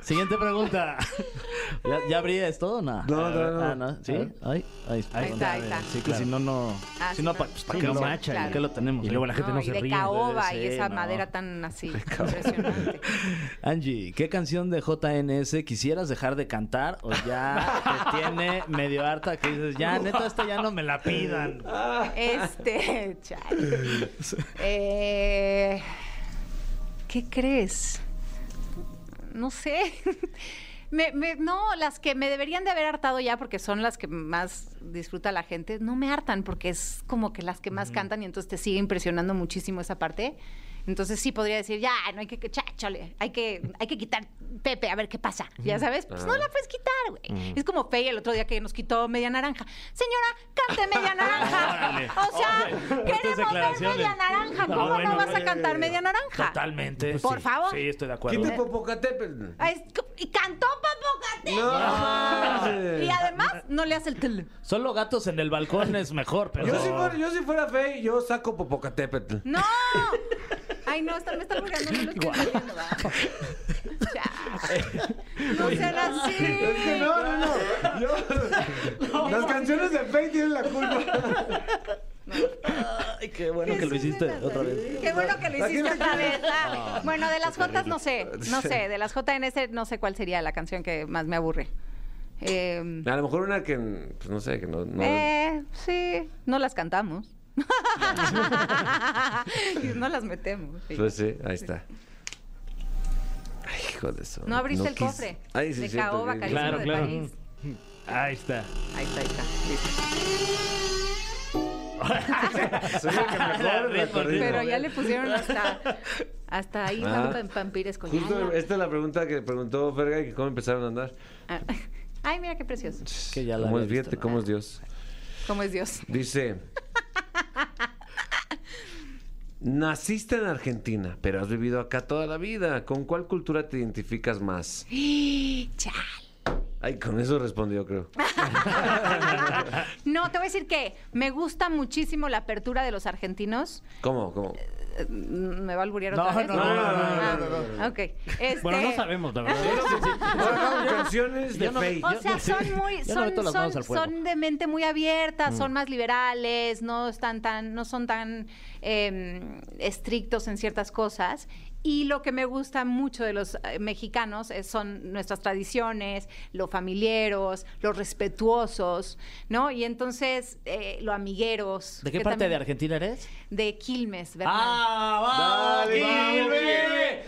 D: Siguiente pregunta. [laughs] ¿Ya, ya abrí esto o no?
B: No, no, no.
D: Ah, ¿no? ¿Sí?
B: A ver.
D: Ahí,
F: está, ahí está.
D: Sí, claro. Si no, no.
F: Ah,
D: si
F: sí,
D: no,
F: no.
D: ¿para pues, pa'
F: Sí,
D: qué
F: no,
D: lo
F: claro.
D: ¿Para qué lo tenemos?
C: Y luego la gente no,
F: y
C: se
F: de
C: ríe.
F: caoba y esa
D: no.
F: madera tan así [laughs] impresionante.
D: Angie, ¿qué canción de JNS quisieras dejar de cantar o ya te [laughs] tiene medio harta que dices, ya, neta, esta ya no me la pidan?
F: Este, chale. Eh, ¿Qué crees? No sé. [laughs] Me- me- no, las que me deberían de haber hartado ya, porque son las que más disfruta la gente, no me hartan, porque es como que las que más cantan y entonces te sigue impresionando muchísimo esa parte. Entonces sí podría decir, ya, no hay que, cha, chale, hay que, hay que quitar Pepe, a ver qué pasa. Ya sabes, pues no la puedes quitar, güey. Es como Fey el otro día que nos quitó media naranja. Señora, cante media naranja. [laughs] O sea, queremos ver media naranja. ¿Cómo
C: No, bueno,
F: vas a
C: eh,
F: cantar media naranja?
D: Totalmente.
F: Por
D: Sí,
F: favor.
D: Sí, estoy de acuerdo.
B: Quite Popocatépetl.
F: Ay, Y cantó Popocatépetl.
B: No.
F: Y además no le hace el tel.
D: Solo gatos en el balcón es mejor, pero.
B: Yo si, fuera, yo si fuera fe, yo saco Popocatépetl.
F: ¡No! [laughs] Ay, no, está- me está burlando, [laughs] no lo estoy sean así.
B: Es que no, no, no. Yo- Las canciones de Faye tienen la culpa.
D: Ay, qué bueno que lo hiciste otra vez.
F: Qué bueno que lo hiciste otra vez. Ah, bueno, de las Jotas no sé, no sé, de las JNS no sé cuál sería la canción que más me aburre. Eh,
B: A lo mejor una que, pues no sé, que no... no-
F: eh, sí, no las cantamos. [laughs] no las metemos. sí.
B: Pues sí, ahí está. Ay, hijo de eso.
F: No abriste el
B: quis-
F: cofre
B: Ay, sí,
F: de
B: cierto,
F: caoba,
B: que-
F: carísimo
C: Claro,
F: de
C: claro.
F: París.
C: Ahí está.
F: Ahí está, ahí está. listo. [laughs]
B: Soy el que mejor me acordé.
F: Pero ya le pusieron hasta, hasta ahí
B: Ah.
F: Juan Pampires con
B: Justo esta es la pregunta que preguntó Ferga y que cómo empezaron a andar.
F: Ah. [laughs] Ay, mira qué precioso.
D: Que ya la
B: ¿Cómo es, fíjate
D: visto.
B: cómo es Dios?
F: ¿Cómo es Dios?
B: Dice... Naciste en Argentina, pero has vivido acá toda la vida. ¿Con cuál cultura te identificas más? [gasps]
F: Chal.
B: Ay, con eso respondió, creo. [laughs]
F: No, te voy a decir que me gusta muchísimo la apertura de los argentinos.
B: ¿Cómo? ¿Cómo?
F: Eh, ¿Me va a alburear
D: No,
F: otra vez?
D: no, no, no, no,
F: Ah,
D: no,
F: Ok. Este,
C: Bueno, no sabemos, la verdad. [laughs]
B: Canciones de Faye.
F: O sea, son muy, son, son, de mente muy abierta, son más liberales, no están tan, no son tan eh, estrictos en ciertas cosas. Y lo que me gusta mucho de los eh, mexicanos es- son nuestras tradiciones, lo familiares, los respetuosos, ¿no? Y entonces, eh, lo amigueros.
D: ¿De qué parte
F: también-
D: de Argentina eres?
F: De Quilmes, ¿verdad?
D: ¡Ah!
B: Dale,
D: Quilmes!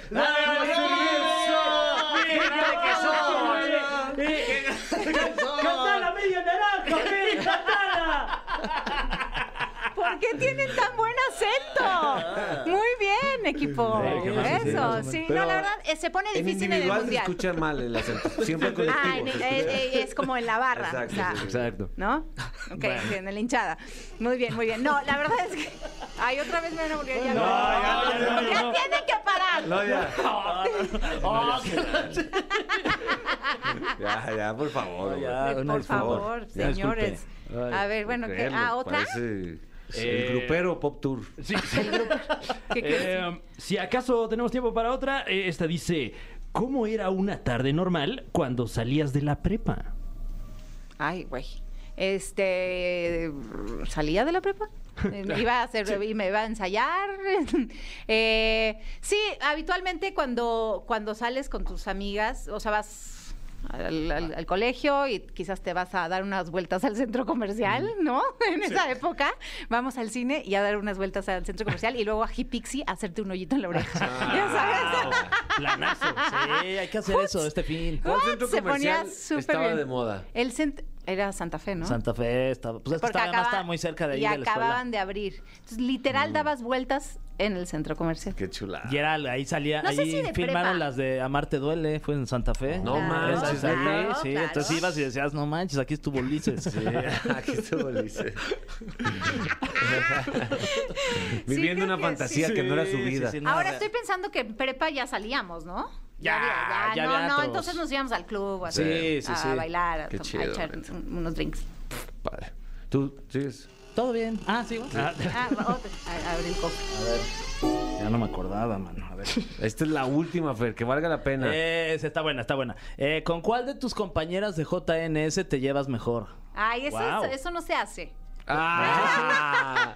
C: ¡Canta la media naranja.
F: ¿Por qué tienen tan buen acento? Muy bien, equipo.
C: Sí,
F: Eso, sí.
B: Pero
F: No, la verdad, eh, se pone difícil en el
B: individual se
F: mundial.
B: escucha mal el acento. [laughs] Siempre colectivo.
F: Ah, en-
B: se
F: eh,
B: escucha-
F: eh, es como en la barra.
B: Exacto,
F: o sea,
B: sí, sí.
C: Exacto.
F: ¿No? Ok, sí, en la hinchada. Muy bien, muy bien. No, la verdad es que. Ay, otra vez me van a volver. Ya,
C: No, ya, ya, ya,
F: Ya
C: no.
F: tienen que parar.
B: No, ya. ya, ya, por favor.
D: Ya,
F: Eh, Por favor, señores.
D: Ay,
F: A ver, bueno, ¿qué? ¿Ah, otra?
B: parece
C: Eh,
B: El grupero Pop Tour.
C: Sí, sí.
F: ¿Qué crees?
C: Eh, si acaso tenemos tiempo para otra, eh, esta dice: ¿Cómo era una tarde normal cuando salías de la prepa?
F: Ay, güey. Este. ¿Salía de la prepa? [laughs] Eh, Iba a hacer, y me iba a ensayar. [laughs] Eh, sí, habitualmente cuando, cuando sales con tus amigas, o sea, vas al, al- al colegio y quizás te vas a dar unas vueltas al centro comercial, ¿no? [laughs] En esa época vamos al cine y a dar unas vueltas al centro comercial y luego a Hipixi a hacerte un hoyito en la oreja. [laughs] ya sabes.
C: Planazo.
D: Sí, hay que hacer eso este fin.
B: ¿Cuál centro
F: Se ponía
B: comercial
F: súper
B: estaba
F: bien.
B: de moda?
F: El cent- era Santa Fe, ¿no?
D: Santa Fe estaba, pues es que
F: Porque
D: estaba, además
F: acaba-
D: estaba muy cerca de ahí
F: y
D: de la escuela.
F: acababan de abrir. Entonces, literal, dabas vueltas en el centro comercial.
B: Qué chula.
D: Y era, ahí salía,
F: No sé
D: ahí
F: si prepa.
D: las de Amarte Duele, fue en Santa Fe.
B: No
F: Claro,
B: manches,
F: claro,
D: sí,
F: claro.
D: entonces ibas y decías, no manches, aquí estuvo Ulises.
B: Sí, [laughs] aquí estuvo Ulises. Viviendo una
F: que
B: fantasía
D: sí.
B: que no era su
D: Sí, sí,
B: vida.
D: no,
F: Ahora estoy pensando que en prepa ya salíamos, ¿no?
D: Ya,
F: había-
D: ya
F: no,
D: había
F: no,
D: otros.
F: entonces nos íbamos al club a,
D: Sí,
F: hacer-
D: sí,
F: a
D: sí.
F: bailar, a,
B: Qué
F: to- a
B: chido,
F: echar un- unos drinks.
B: Padre. ¿Tú sigues?
D: Todo bien. Ah, sí.
C: Ah, [laughs]
F: Ah, otro. A- abrí el cofre.
D: Ya no me acordaba, mano. A ver. [laughs]
B: Esta es la última, Fer, que valga la pena.
D: Esa está buena, está buena. Eh, ¿Con cuál de tus compañeras de JNS te llevas mejor?
F: Ay, eso,
C: Wow.
F: es- eso no se hace.
B: Ah,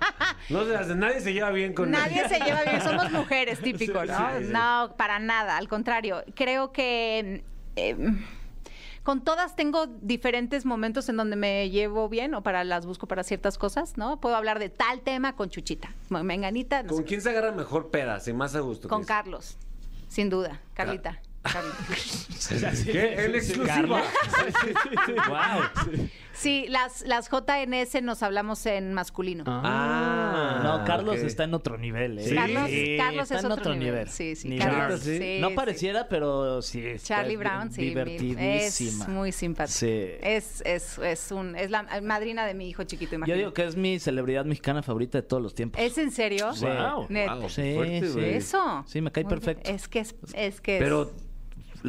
B: no se hace, nadie se lleva bien con
F: Nadie se lleva bien, somos [laughs] mujeres, típico,
B: Sí,
F: ¿no?
B: sí, sí.
F: No, para nada, al contrario. Creo que eh, con todas tengo diferentes momentos en donde me llevo bien o para las busco para ciertas cosas, ¿no? Puedo hablar de tal tema con Chuchita, Menganita, no
B: ¿Con
F: sé,
B: quién se agarra mejor pedas y más a gusto?
F: con? Carlos, sin duda, Carlita.
B: ¿Qué? En exclusiva.
C: wow.
F: Sí, las, las JNS nos hablamos en masculino.
B: Ah,
D: no, Carlos está en otro nivel. ¿eh?
B: Sí.
F: Carlos, Carlos
D: está
F: es
D: en
F: otro, nivel. Sí, sí.
D: Ni
F: Carlos,
D: no
F: sí.
D: pareciera, pero sí.
F: Charlie Brown, sí.
D: Divertidísima.
F: Es muy simpática.
D: Sí.
F: Es, es, es, un, es la madrina de mi hijo chiquito,
D: Yo
F: imagínate.
D: digo que es mi celebridad mexicana favorita de todos los tiempos.
F: ¿Es en serio?
D: Sí.
C: Wow.
B: Wow,
D: Sí,
B: fuerte,
D: sí.
B: güey.
F: Eso.
D: Sí, me cae
F: Muy bien.
D: perfecto.
F: Es que es, es que es-
B: Pero,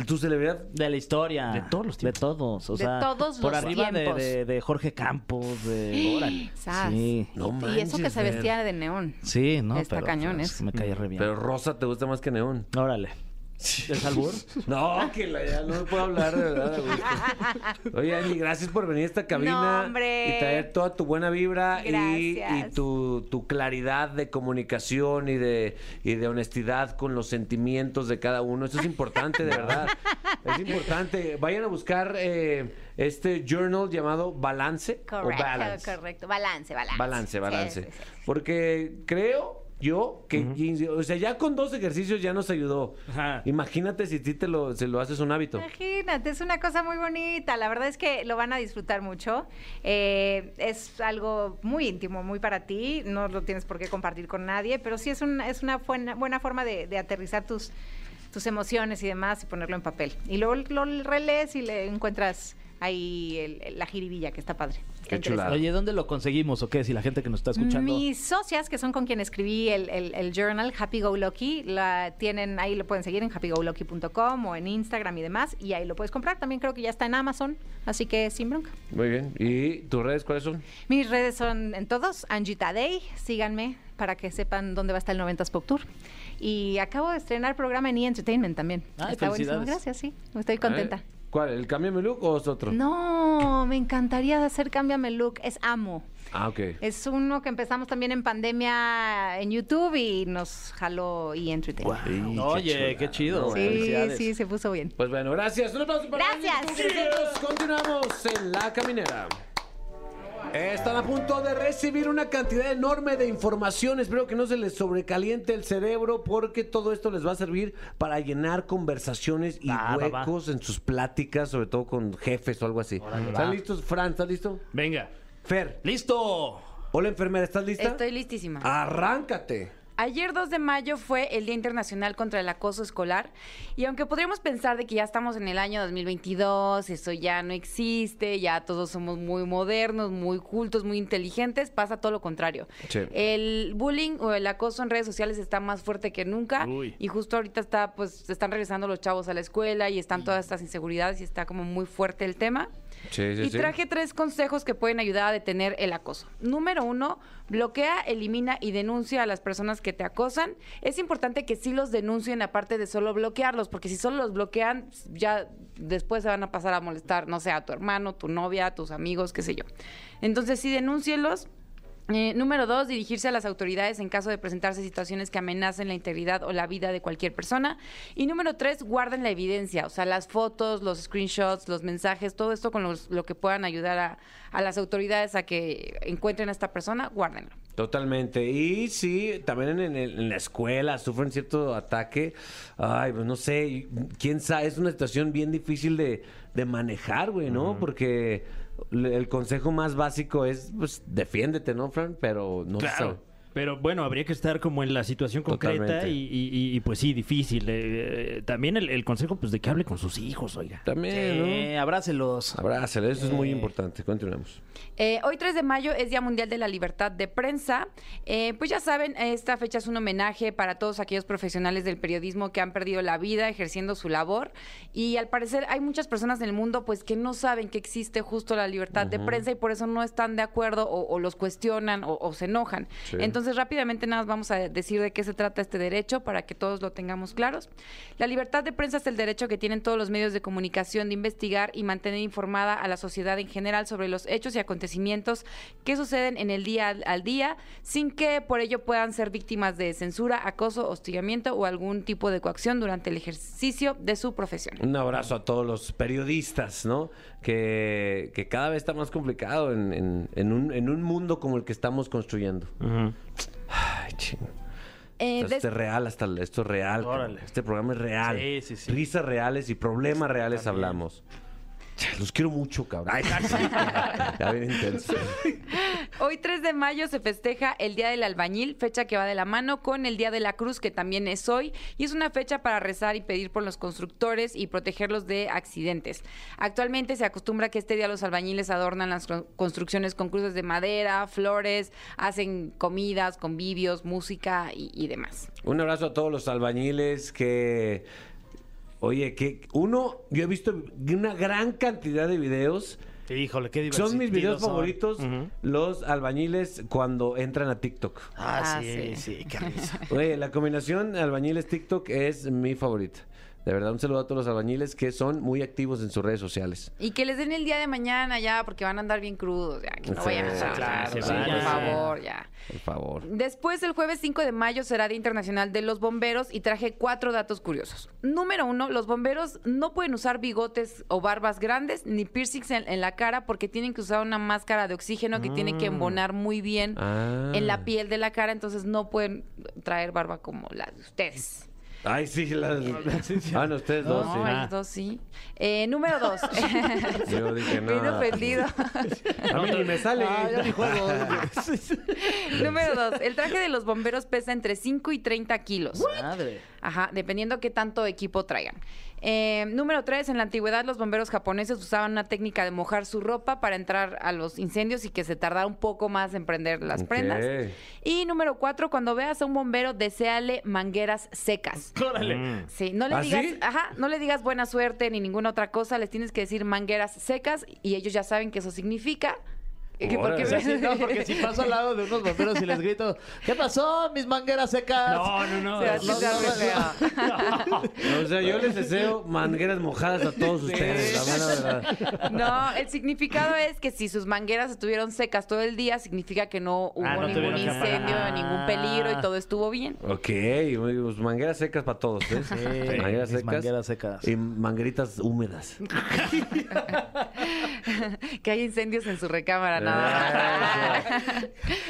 B: ¿tu celebridad?
D: De la historia.
C: De todos los tiempos.
D: De todos. O
F: De
D: sea,
F: todos
D: por
F: los
D: arriba de, de- de Jorge Campos, de. Órale. Sí.
B: No
F: y eso que se vestía de neón.
D: Sí, no,
F: Está
D: pero
F: cañón,
D: pues,
F: ¿eh?
D: me cae re bien.
B: Pero Rosa te gusta más que Neón.
D: Órale. ¿Es albur? [laughs]
B: No, que la, ya no puedo hablar de verdad. a gusto. [laughs] Oye, Angie, gracias por venir a esta cabina
F: No, hombre.
B: y traer toda tu buena vibra y, tu, tu claridad de comunicación y de, y de honestidad con los sentimientos de cada uno. Eso es importante, de [laughs] verdad. Es importante. Vayan a buscar eh, este journal llamado Balance o
F: Correcto,
B: Balance.
F: correcto. Balance, balance.
B: Balance,
F: Sí,
B: balance.
F: sí, sí.
B: Porque creo yo que, o sea, ya con dos ejercicios ya nos ayudó.
C: Ajá.
B: Imagínate si a ti te lo, se lo haces un hábito.
F: Imagínate, es una cosa muy bonita. La verdad es que lo van a disfrutar mucho. Eh, es algo muy íntimo, muy para ti. No lo tienes por qué compartir con nadie, pero sí es, un- es una buena, buena forma de, de aterrizar tus, tus emociones y demás y ponerlo en papel. Y luego lo relees y le encuentras ahí el- el- la jiribilla, que está padre.
B: Qué
F: interesante.
D: Oye, ¿dónde lo conseguimos o qué? Si la gente que nos está escuchando.
F: Mis socias, que son con quien escribí el, el- el journal Happy Go Lucky, la tienen, ahí lo pueden seguir en happygolucky.com o en Instagram y demás, y ahí lo puedes comprar. También creo que ya está en Amazon, así que sin bronca.
B: Muy bien. ¿Y tus redes cuáles son?
F: Mis redes son en todos, Angie Tadei, síganme para que sepan dónde va a estar el 90s Pop Tour. Y acabo de estrenar programa en E! Entertainment también.
D: Ay,
F: está buenísimo. Gracias, sí. Estoy contenta.
B: ¿Cuál? ¿El Cámbiame Look o es otro?
F: No, me encantaría hacer Cámbiame Look. Es Amo.
B: Ah, ok.
F: Es uno que empezamos también en pandemia en YouTube y nos jaló y Entertainment.
B: Sí,
D: Oye, qué chido.
F: Sí, sí, se puso bien.
B: Pues bueno, gracias. Un aplauso para
F: Gracias.
B: Continuamos en La Caminera. Están a punto de recibir una cantidad enorme de información. Espero que no se les sobrecaliente el cerebro porque todo esto les va a servir para llenar conversaciones y
D: Va, va, va.
B: huecos en sus pláticas, sobre todo con jefes o algo así. ¿Están
D: va.
B: listos, Fran? ¿Estás listo?
C: Venga.
B: Fer.
D: ¡Listo!
B: Hola, enfermera, ¿estás lista?
G: Estoy listísima.
B: Arráncate.
G: Ayer 2 de mayo fue el Día Internacional contra el Acoso Escolar y aunque podríamos pensar de que ya estamos en el año 2022, eso ya no existe, ya todos somos muy modernos, muy cultos, muy inteligentes, pasa todo lo contrario.
B: Sí.
G: El bullying o el acoso en redes sociales está más fuerte que nunca
C: Uy.
G: y justo ahorita está pues se están regresando los chavos a la escuela y están todas estas inseguridades y está como muy fuerte el tema.
B: Sí, sí,
G: Y
B: sí.
G: traje tres consejos que pueden ayudar a detener el acoso. Número uno, bloquea, elimina y denuncia a las personas que te acosan. Es importante que sí los denuncien aparte de solo bloquearlos, porque si solo los bloquean, ya después se van a pasar a molestar, no sé, a tu hermano, tu novia, a tus amigos, qué sé yo. Entonces sí denúncielos. Eh, número dos, dirigirse a las autoridades en caso de presentarse situaciones que amenacen la integridad o la vida de cualquier persona. Y número tres, guarden la evidencia, o sea, las fotos, los screenshots, los mensajes, todo esto con los- lo que puedan ayudar a, a las autoridades a que encuentren a esta persona, guárdenlo.
B: Totalmente. Y sí, también en, el- en la escuela sufren cierto ataque. Ay, pues no sé, quién sabe, es una situación bien difícil de, de manejar, güey, ¿no? Porque el consejo más básico es, pues, defiéndete, ¿no, Fran? Pero no sé.
C: Claro. Pero bueno, habría que estar como en la situación concreta y, y- y- y, pues sí, difícil. Eh, eh, también el, el consejo pues de que hable con sus hijos, oiga.
B: También,
D: Eh, abrácelos.
B: ¿no? Abrázale, eso es muy importante. Continuemos.
G: Eh, hoy 3 de mayo es Día Mundial de la Libertad de Prensa. Eh, pues ya saben, esta fecha es un homenaje para todos aquellos profesionales del periodismo que han perdido la vida ejerciendo su labor. Y al parecer hay muchas personas en el mundo pues que no saben que existe justo la libertad de prensa y por eso no están de acuerdo o, o los cuestionan o, o se enojan.
B: Sí.
G: Entonces rápidamente nada más vamos a decir de qué se trata este derecho para que todos lo tengamos claros. La libertad de prensa es el derecho que tienen todos los medios de comunicación de investigar y mantener informada a la sociedad en general sobre los hechos y acontecimientos que suceden en el día al- día, sin que por ello puedan ser víctimas de censura, acoso, hostigamiento o algún tipo de coacción durante el ejercicio de su profesión.
B: Un abrazo a todos los periodistas, ¿no? Que, que cada vez está más complicado en, en- en un, en un mundo como el que estamos construyendo. Ay, ching.
G: Eh,
B: Esto
G: des-
B: es real, hasta esto es real.
D: Órale.
B: Este programa es real.
D: Sí, sí, sí.
B: Risas reales y problemas reales hablamos. Los quiero mucho, cabrón. [laughs] Ay, ya bien intenso. [laughs]
G: Hoy 3 de mayo se festeja el Día del Albañil, fecha que va de la mano con el Día de la Cruz, que también es hoy, y es una fecha para rezar y pedir por los constructores y protegerlos de accidentes. Actualmente se acostumbra que este día los albañiles adornan las co- construcciones con cruces de madera, flores, hacen comidas, convivios, música y, y demás.
B: Un abrazo a todos los albañiles que. Oye, que uno, yo he visto una gran cantidad de videos.
D: Híjole, qué divertido.
B: Son mis videos favoritos, los albañiles cuando entran a TikTok.
D: Ah,
G: Ah,
D: sí,
G: sí.
D: sí, qué risa.
B: Oye, la combinación albañiles TikTok es mi favorita. De verdad, un saludo a todos los albañiles que son muy activos en sus redes sociales.
G: Y que les den el día de mañana ya, porque van a andar bien crudos, ya, que no
B: Sí,
G: vayan a estar.
C: claro,
G: sí, por favor, ya.
B: Por favor.
G: Después, el jueves 5 de mayo será Día Internacional de los Bomberos y traje cuatro datos curiosos. Número uno, los bomberos no pueden usar bigotes o barbas grandes ni piercings en, en la cara porque tienen que usar una máscara de oxígeno que tiene que embonar muy bien
B: Ah.
G: en la piel de la cara, entonces no pueden traer barba como la de ustedes.
B: Ay, sí, las... Ah, no, ustedes dos,
G: No,
B: sí.
G: ellos dos sí. Eh, número dos. [laughs]
B: Yo dije, no.
G: Bien ofendido.
B: A mí ni me sale.
D: Ah, ya ni juego.
G: Número dos. El traje de los bomberos pesa entre 5 y 30 kilos.
D: Madre.
G: Ajá, dependiendo qué tanto equipo traigan. Eh, número tres, en la antigüedad los bomberos japoneses usaban una técnica de mojar su ropa para entrar a los incendios y que se tardara un poco más en prender las prendas. Y número cuatro, cuando veas a un bombero, deséale mangueras secas. [laughs]
D: Órale.
G: Sí, no le
B: ¿Ah,
G: digas,
B: sí?
G: ajá, no le digas buena suerte ni ninguna otra cosa, les tienes que decir mangueras secas y ellos ya saben que eso significa. Que porque-
D: O sea, sí, no, porque si paso al lado de unos bomberos y les grito, ¿qué pasó, mis mangueras secas?
C: No, no, no.
G: Se
D: no. [laughs]
B: O sea, yo les deseo mangueras mojadas a todos ustedes, la mera verdad.
G: No, el significado es que si sus mangueras estuvieron secas todo el día, significa que no hubo
D: Ah, no
G: ningún incendio, ningún peligro y todo estuvo bien.
B: Ok, pues, mangueras secas para todos, ¿eh?
D: Sí,
B: mangueras secas.
D: mangueras secas.
B: Y mangueritas húmedas. [laughs]
G: Que hay incendios en su recámara,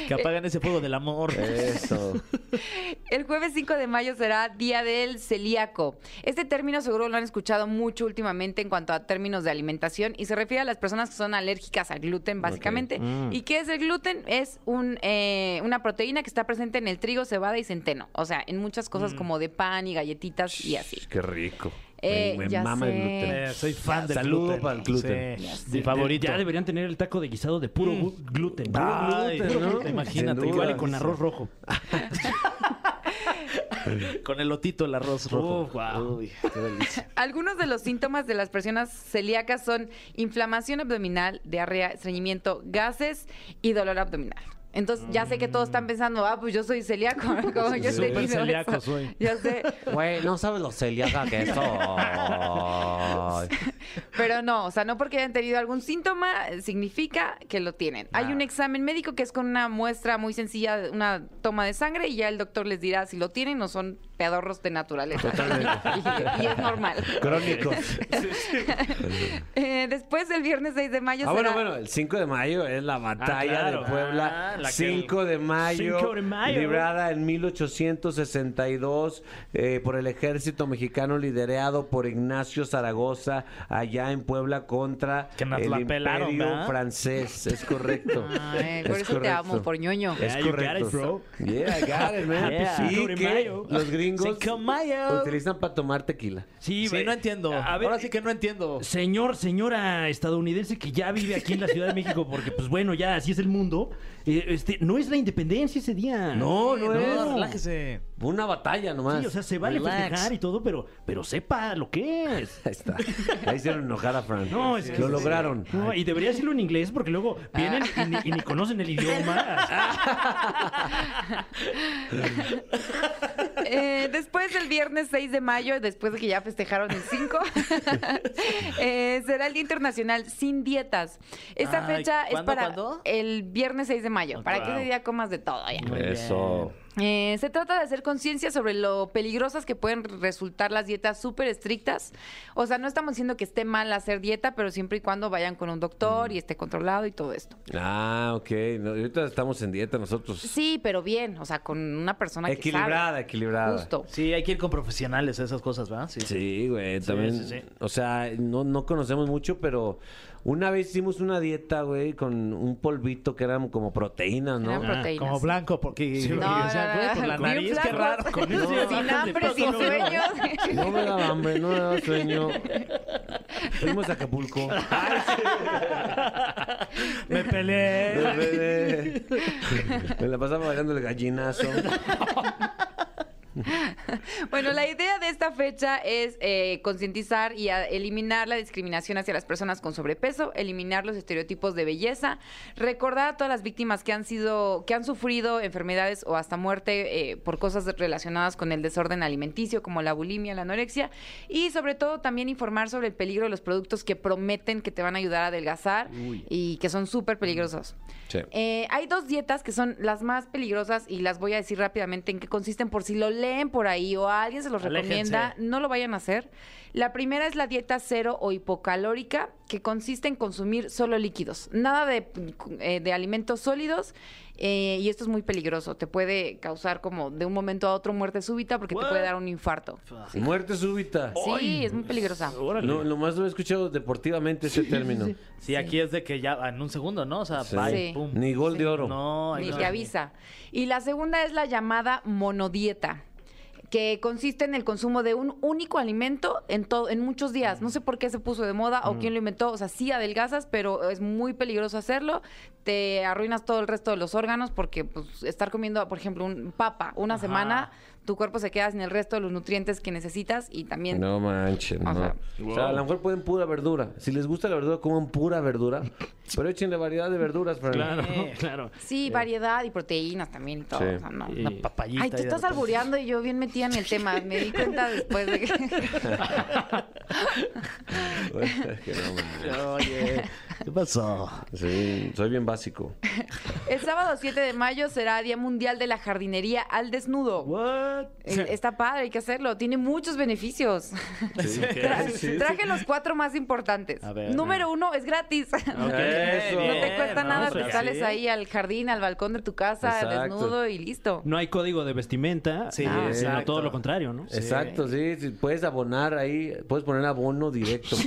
D: Que apaguen ese fuego del amor.
B: Eso.
G: El jueves 5 de mayo será Día del Celíaco. Este término seguro lo han escuchado mucho últimamente en cuanto a términos de alimentación y se refiere a las personas que son alérgicas al gluten, básicamente. ¿Y qué es el gluten? Es un, eh, una proteína que está presente en el trigo, cebada y centeno. O sea, en muchas cosas como de pan y galletitas y así.
B: Qué rico.
G: Eh,
B: me, me
G: ya
B: mama el
G: sé.
B: gluten.
D: Eh, soy fan del
B: Saludo
D: gluten.
B: para el gluten.
D: Sí, mi favorito.
C: Ya deberían tener el taco de guisado de puro gu- gluten.
D: Ay,
B: gluten, ¿no?
D: Imagínate.
C: Igual y con arroz rojo. [laughs]
D: Con el lotito, el arroz rojo.
C: Uf, guau.
D: Uy, qué delicia. [laughs]
G: Algunos de los síntomas de las personas celíacas son inflamación abdominal, diarrea, estreñimiento, gases y dolor abdominal. Entonces, ya sé que todos están pensando, ah, pues yo soy celíaco. [laughs] Como yo
D: Súper
G: tenido
D: celíaco
G: eso.
D: soy.
G: Ya sé. [laughs]
B: Güey, no sabes lo celíaca que [laughs] soy.
G: Pero no, o sea, no porque hayan tenido algún síntoma significa que lo tienen. Hay
B: Ah.
G: un examen médico que es con una muestra muy sencilla, una toma de sangre y ya el doctor les dirá si lo tienen o son pedorros de naturaleza. [laughs] y, y es normal.
B: Crónicos. [laughs]
G: Eh, después del viernes 6 de mayo
B: Ah, bueno,
G: será-
B: bueno, el 5 de mayo es la batalla
C: claro.
B: de Puebla.
D: Ah, la que-
B: 5 de mayo,
C: 5 de mayo.
B: librada en 1862 eh, por el ejército mexicano liderado por Ignacio Zaragoza, allá en Puebla contra
D: Que nos
B: el
D: la pelaron,
B: imperio
D: ¿verdad?
B: francés. Es correcto.
G: Ay, [laughs] por
B: Es
G: eso te
B: correcto.
G: amo, por ñoño.
B: Es
C: Yeah, you got
B: correcto.
C: it, bro.
B: Yeah, I got it, man.
D: Yeah.
B: Y que los gringos
D: Mayo.
B: utilizan para tomar tequila.
C: Sí,
D: Sí, no entiendo.
C: A ver,
D: Ahora sí que no entiendo.
C: Señor, señora estadounidense que ya vive aquí en la Ciudad de México, porque pues bueno, ya así es el mundo. eh, este, no es la independencia ese día.
B: No, no,
D: No,
B: es.
D: relájese.
B: Una batalla nomás.
C: Sí, o sea, se vale
D: Relax.
C: festejar y todo, pero, pero sepa lo que es. [laughs]
B: Ahí está. Ahí hicieron enojar a Fran.
C: No, es que-
B: Lo lograron.
C: No, y debería decirlo en inglés porque luego vienen y, ni, y ni conocen el idioma. [laughs]
G: Eh, después del viernes 6 de mayo, después de que ya festejaron el 5, [laughs] eh, será el Día Internacional sin dietas. Esta
D: Ay,
G: fecha es
D: ¿cuándo,
G: para
D: cuándo?
G: el viernes 6 de mayo, para que
D: Wow.
G: ese día comas de todo. ya.
B: Eso.
G: Eh, se trata de hacer conciencia sobre lo peligrosas que pueden resultar las dietas súper estrictas. O sea, no estamos diciendo que esté mal hacer dieta, pero siempre y cuando vayan con un doctor y esté controlado y todo esto.
B: Ah, ok. No, ahorita estamos en dieta nosotros.
G: Sí, pero bien, o sea, con una persona que
B: Equilibrada,
G: sabe.
B: equilibrada.
G: Justo.
D: Sí, hay que ir con profesionales a esas cosas, ¿verdad? Sí.
B: Sí, güey, también.
D: sí, sí.
B: O sea, no, no conocemos mucho, pero una vez hicimos una dieta, güey, con un polvito que eran como proteínas, ¿no?
G: Eran proteínas.
D: Como blanco, porque
C: Sí,
D: o
G: No,
D: sea,
G: no,
D: güey,
G: no,
D: por la nariz, qué raro.
C: Con eso ya
G: sin hambre, sin
C: peso.
G: sueños.
B: No me daba hambre, no me daba sueño. Fuimos a Acapulco. [laughs]
D: Me peleé.
B: Me la pasaba bailando el gallinazo. [laughs]
G: Bueno, la idea de esta fecha es eh, concientizar y eliminar la discriminación hacia las personas con sobrepeso, eliminar los estereotipos de belleza, recordar a todas las víctimas que han sido, que han sufrido enfermedades o hasta muerte eh, por cosas relacionadas con el desorden alimenticio, como la bulimia, la anorexia, y sobre todo también informar sobre el peligro de los productos que prometen que te van a ayudar a adelgazar y que son súper peligrosos.
B: Sí.
G: Eh, hay dos dietas que son las más peligrosas y las voy a decir rápidamente en qué consisten por si lo leen por ahí o a alguien se los
D: Aléjense.
G: recomienda, no lo vayan a hacer. La primera es la dieta cero o hipocalórica, que consiste en consumir solo líquidos, nada de, eh, de alimentos sólidos. eh, y esto es muy peligroso, te puede causar como de un momento a otro muerte súbita porque te puede dar un infarto.
B: Muerte súbita.
G: Sí, es muy peligrosa.
B: No, nomás lo he escuchado deportivamente ese término.
D: Sí, aquí es de que ya en un segundo, ¿no? O sea,
B: Sí.
D: bye,
G: Sí.
D: pum.
B: Ni gol de oro.
D: No,
G: Ni
D: no.
G: te avisa. Y la segunda es la llamada monodieta que consiste en el consumo de un único alimento en todo en muchos días. No sé por qué se puso de moda o quién lo inventó. O sea, sí adelgazas, pero es muy peligroso hacerlo. Te arruinas todo el resto de los órganos porque pues, estar comiendo, por ejemplo, un papa una semana, tu cuerpo se queda sin el resto de los nutrientes que necesitas y también...
B: No manchen, no.
G: Ajá.
B: O sea, a lo mejor pueden pura verdura. Si les gusta la verdura, coman pura verdura. [laughs] Pero échenle variedad de verduras, Fran.
C: Claro, claro.
G: Sí, variedad y proteínas también y todo.
B: Sí.
G: o sea, no.
C: Y-
D: Una papayita.
G: Ay, tú estás albureando y yo bien metida en el [laughs] tema. Me di cuenta después de que... [laughs]
D: Oye, ¿qué pasó?
B: Sí, soy bien básico.
G: El sábado 7 de mayo será Día Mundial de la Jardinería al Desnudo.
C: What?
G: Eh, Está padre, hay que hacerlo. Tiene muchos beneficios. [laughs] Tra-
B: Sí, sí.
G: Traje los cuatro más importantes.
D: A ver.
G: Número uno, es gratis. [laughs] No te cuesta
D: no,
G: nada,
D: o sea,
G: te sales
D: sí.
G: ahí al jardín, al balcón de tu casa,
B: Exacto.
G: desnudo y listo.
C: No hay código de vestimenta,
D: Sí,
C: ah, sino todo lo contrario, ¿no?
B: Exacto, sí, sí, Puedes abonar ahí, puedes poner abono directo. [laughs]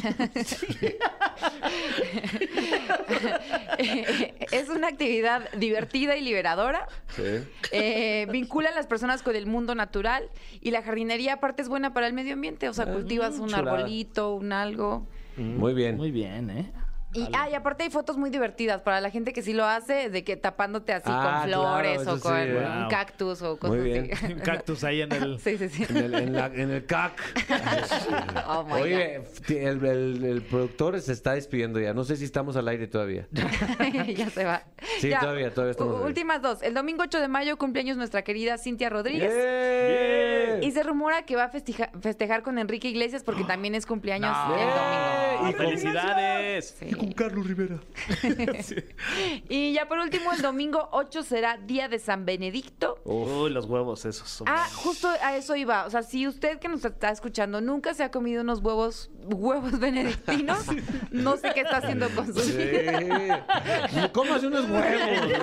B: [laughs]
G: es una actividad divertida y liberadora.
B: Sí.
G: Eh, vincula a las personas con el mundo natural y la jardinería aparte es buena para el medio ambiente, o sea, cultivas un
B: chulada.
G: arbolito, un algo.
B: Muy bien.
D: Muy bien, ¿eh?
G: Y, ah, y aparte hay fotos muy divertidas para la gente que sí lo hace, de que tapándote así
B: Ah,
G: con
B: claro,
G: flores o con
B: sí.
G: un cactus o cosas
B: Muy bien.
G: así.
D: Un cactus ahí en el... [laughs]
G: Sí, sí, sí.
B: En el, en la- en el CAC. [laughs]
G: Oh my
B: Oye, el, el- el productor se está despidiendo ya. No sé si estamos al aire todavía. [laughs]
G: Ya se va.
B: Sí, todavía, todavía estamos
G: u-. Últimas dos. El domingo 8 de mayo cumpleaños nuestra querida Cintia Rodríguez.
B: ¡Yeah!
G: Y se rumora que va a festeja- festejar con Enrique Iglesias porque también es cumpleaños
D: No.
G: el domingo.
B: Y con-
D: ¡Felicidades!
G: Sí.
B: Carlos Rivera. [laughs]
G: Y ya por último, el domingo 8 será Día de San Benedicto.
D: Uy, los huevos esos. son-
G: Ah, justo a eso iba. O sea, si usted que nos está escuchando nunca se ha comido unos huevos, huevos benedictinos, no sé qué está haciendo con su
B: Sí.
G: vida.
B: Cómase unos huevos.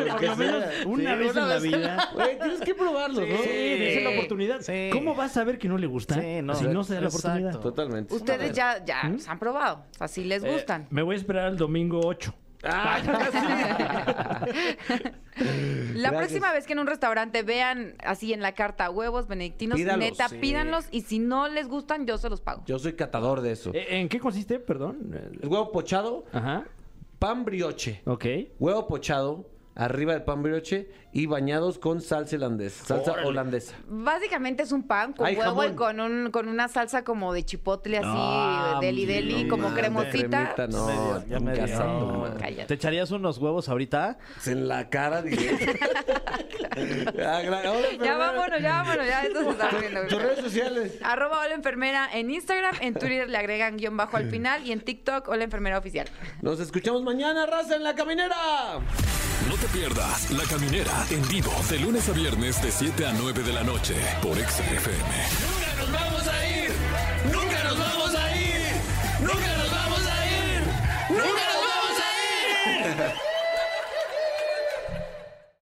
C: Por lo menos
B: sea.
C: una
B: Sí,
C: vez en la vida.
B: Güey, tienes que probarlos, ¿no?
C: Sí, dése la oportunidad.
D: Sí.
C: ¿Cómo vas a saber que no le gusta?
D: Sí, no.
C: si no se da la oportunidad.
B: Totalmente.
G: Ustedes ya, ya se han probado. O sea, si les gustan.
C: Me voy a esperar al domingo 8.
B: Ah, [laughs]
G: La
B: Gracias.
G: próxima vez que en un restaurante vean así en la carta huevos benedictinos,
B: Pídalos,
G: neta,
B: sí.
G: pídanlos y si no les gustan, yo se los pago.
B: Yo soy catador de eso.
C: Eh, ¿En qué consiste? Perdón.
B: El huevo pochado,
C: Ajá.
B: pan brioche.
C: Ok.
B: Huevo pochado, arriba del pan brioche y bañados con salsa holandesa. Salsa
C: Órale.
B: holandesa.
G: Básicamente es un pan con
B: Ay,
G: huevo y con, un, con una salsa como de chipotle así,
D: No,
G: deli deli,
D: no
G: como
D: mames.
G: cremosita.
B: Cremita, no.
D: Ya me dio.
B: madre.
G: Cállate.
D: ¿Te echarías unos huevos ahorita?
B: En la cara directo. [laughs] Ah, gra- hola,
G: Ya
B: enfermera.
G: vámonos, ya vámonos, ya esto se está poniendo.
B: Tus redes sociales.
G: Arroba Hola Enfermera en Instagram, en Twitter le agregan guion bajo al final y en TikTok Hola Enfermera Oficial.
B: Nos escuchamos mañana, raza, en la caminera.
A: No pierdas La Caminera en vivo de lunes a viernes de 7 a 9 de la noche por XFM. ¡Nunca nos vamos a ir! ¡Nunca nos vamos a ir! ¡Nunca nos vamos a ir! ¡Nunca nos vamos a ir!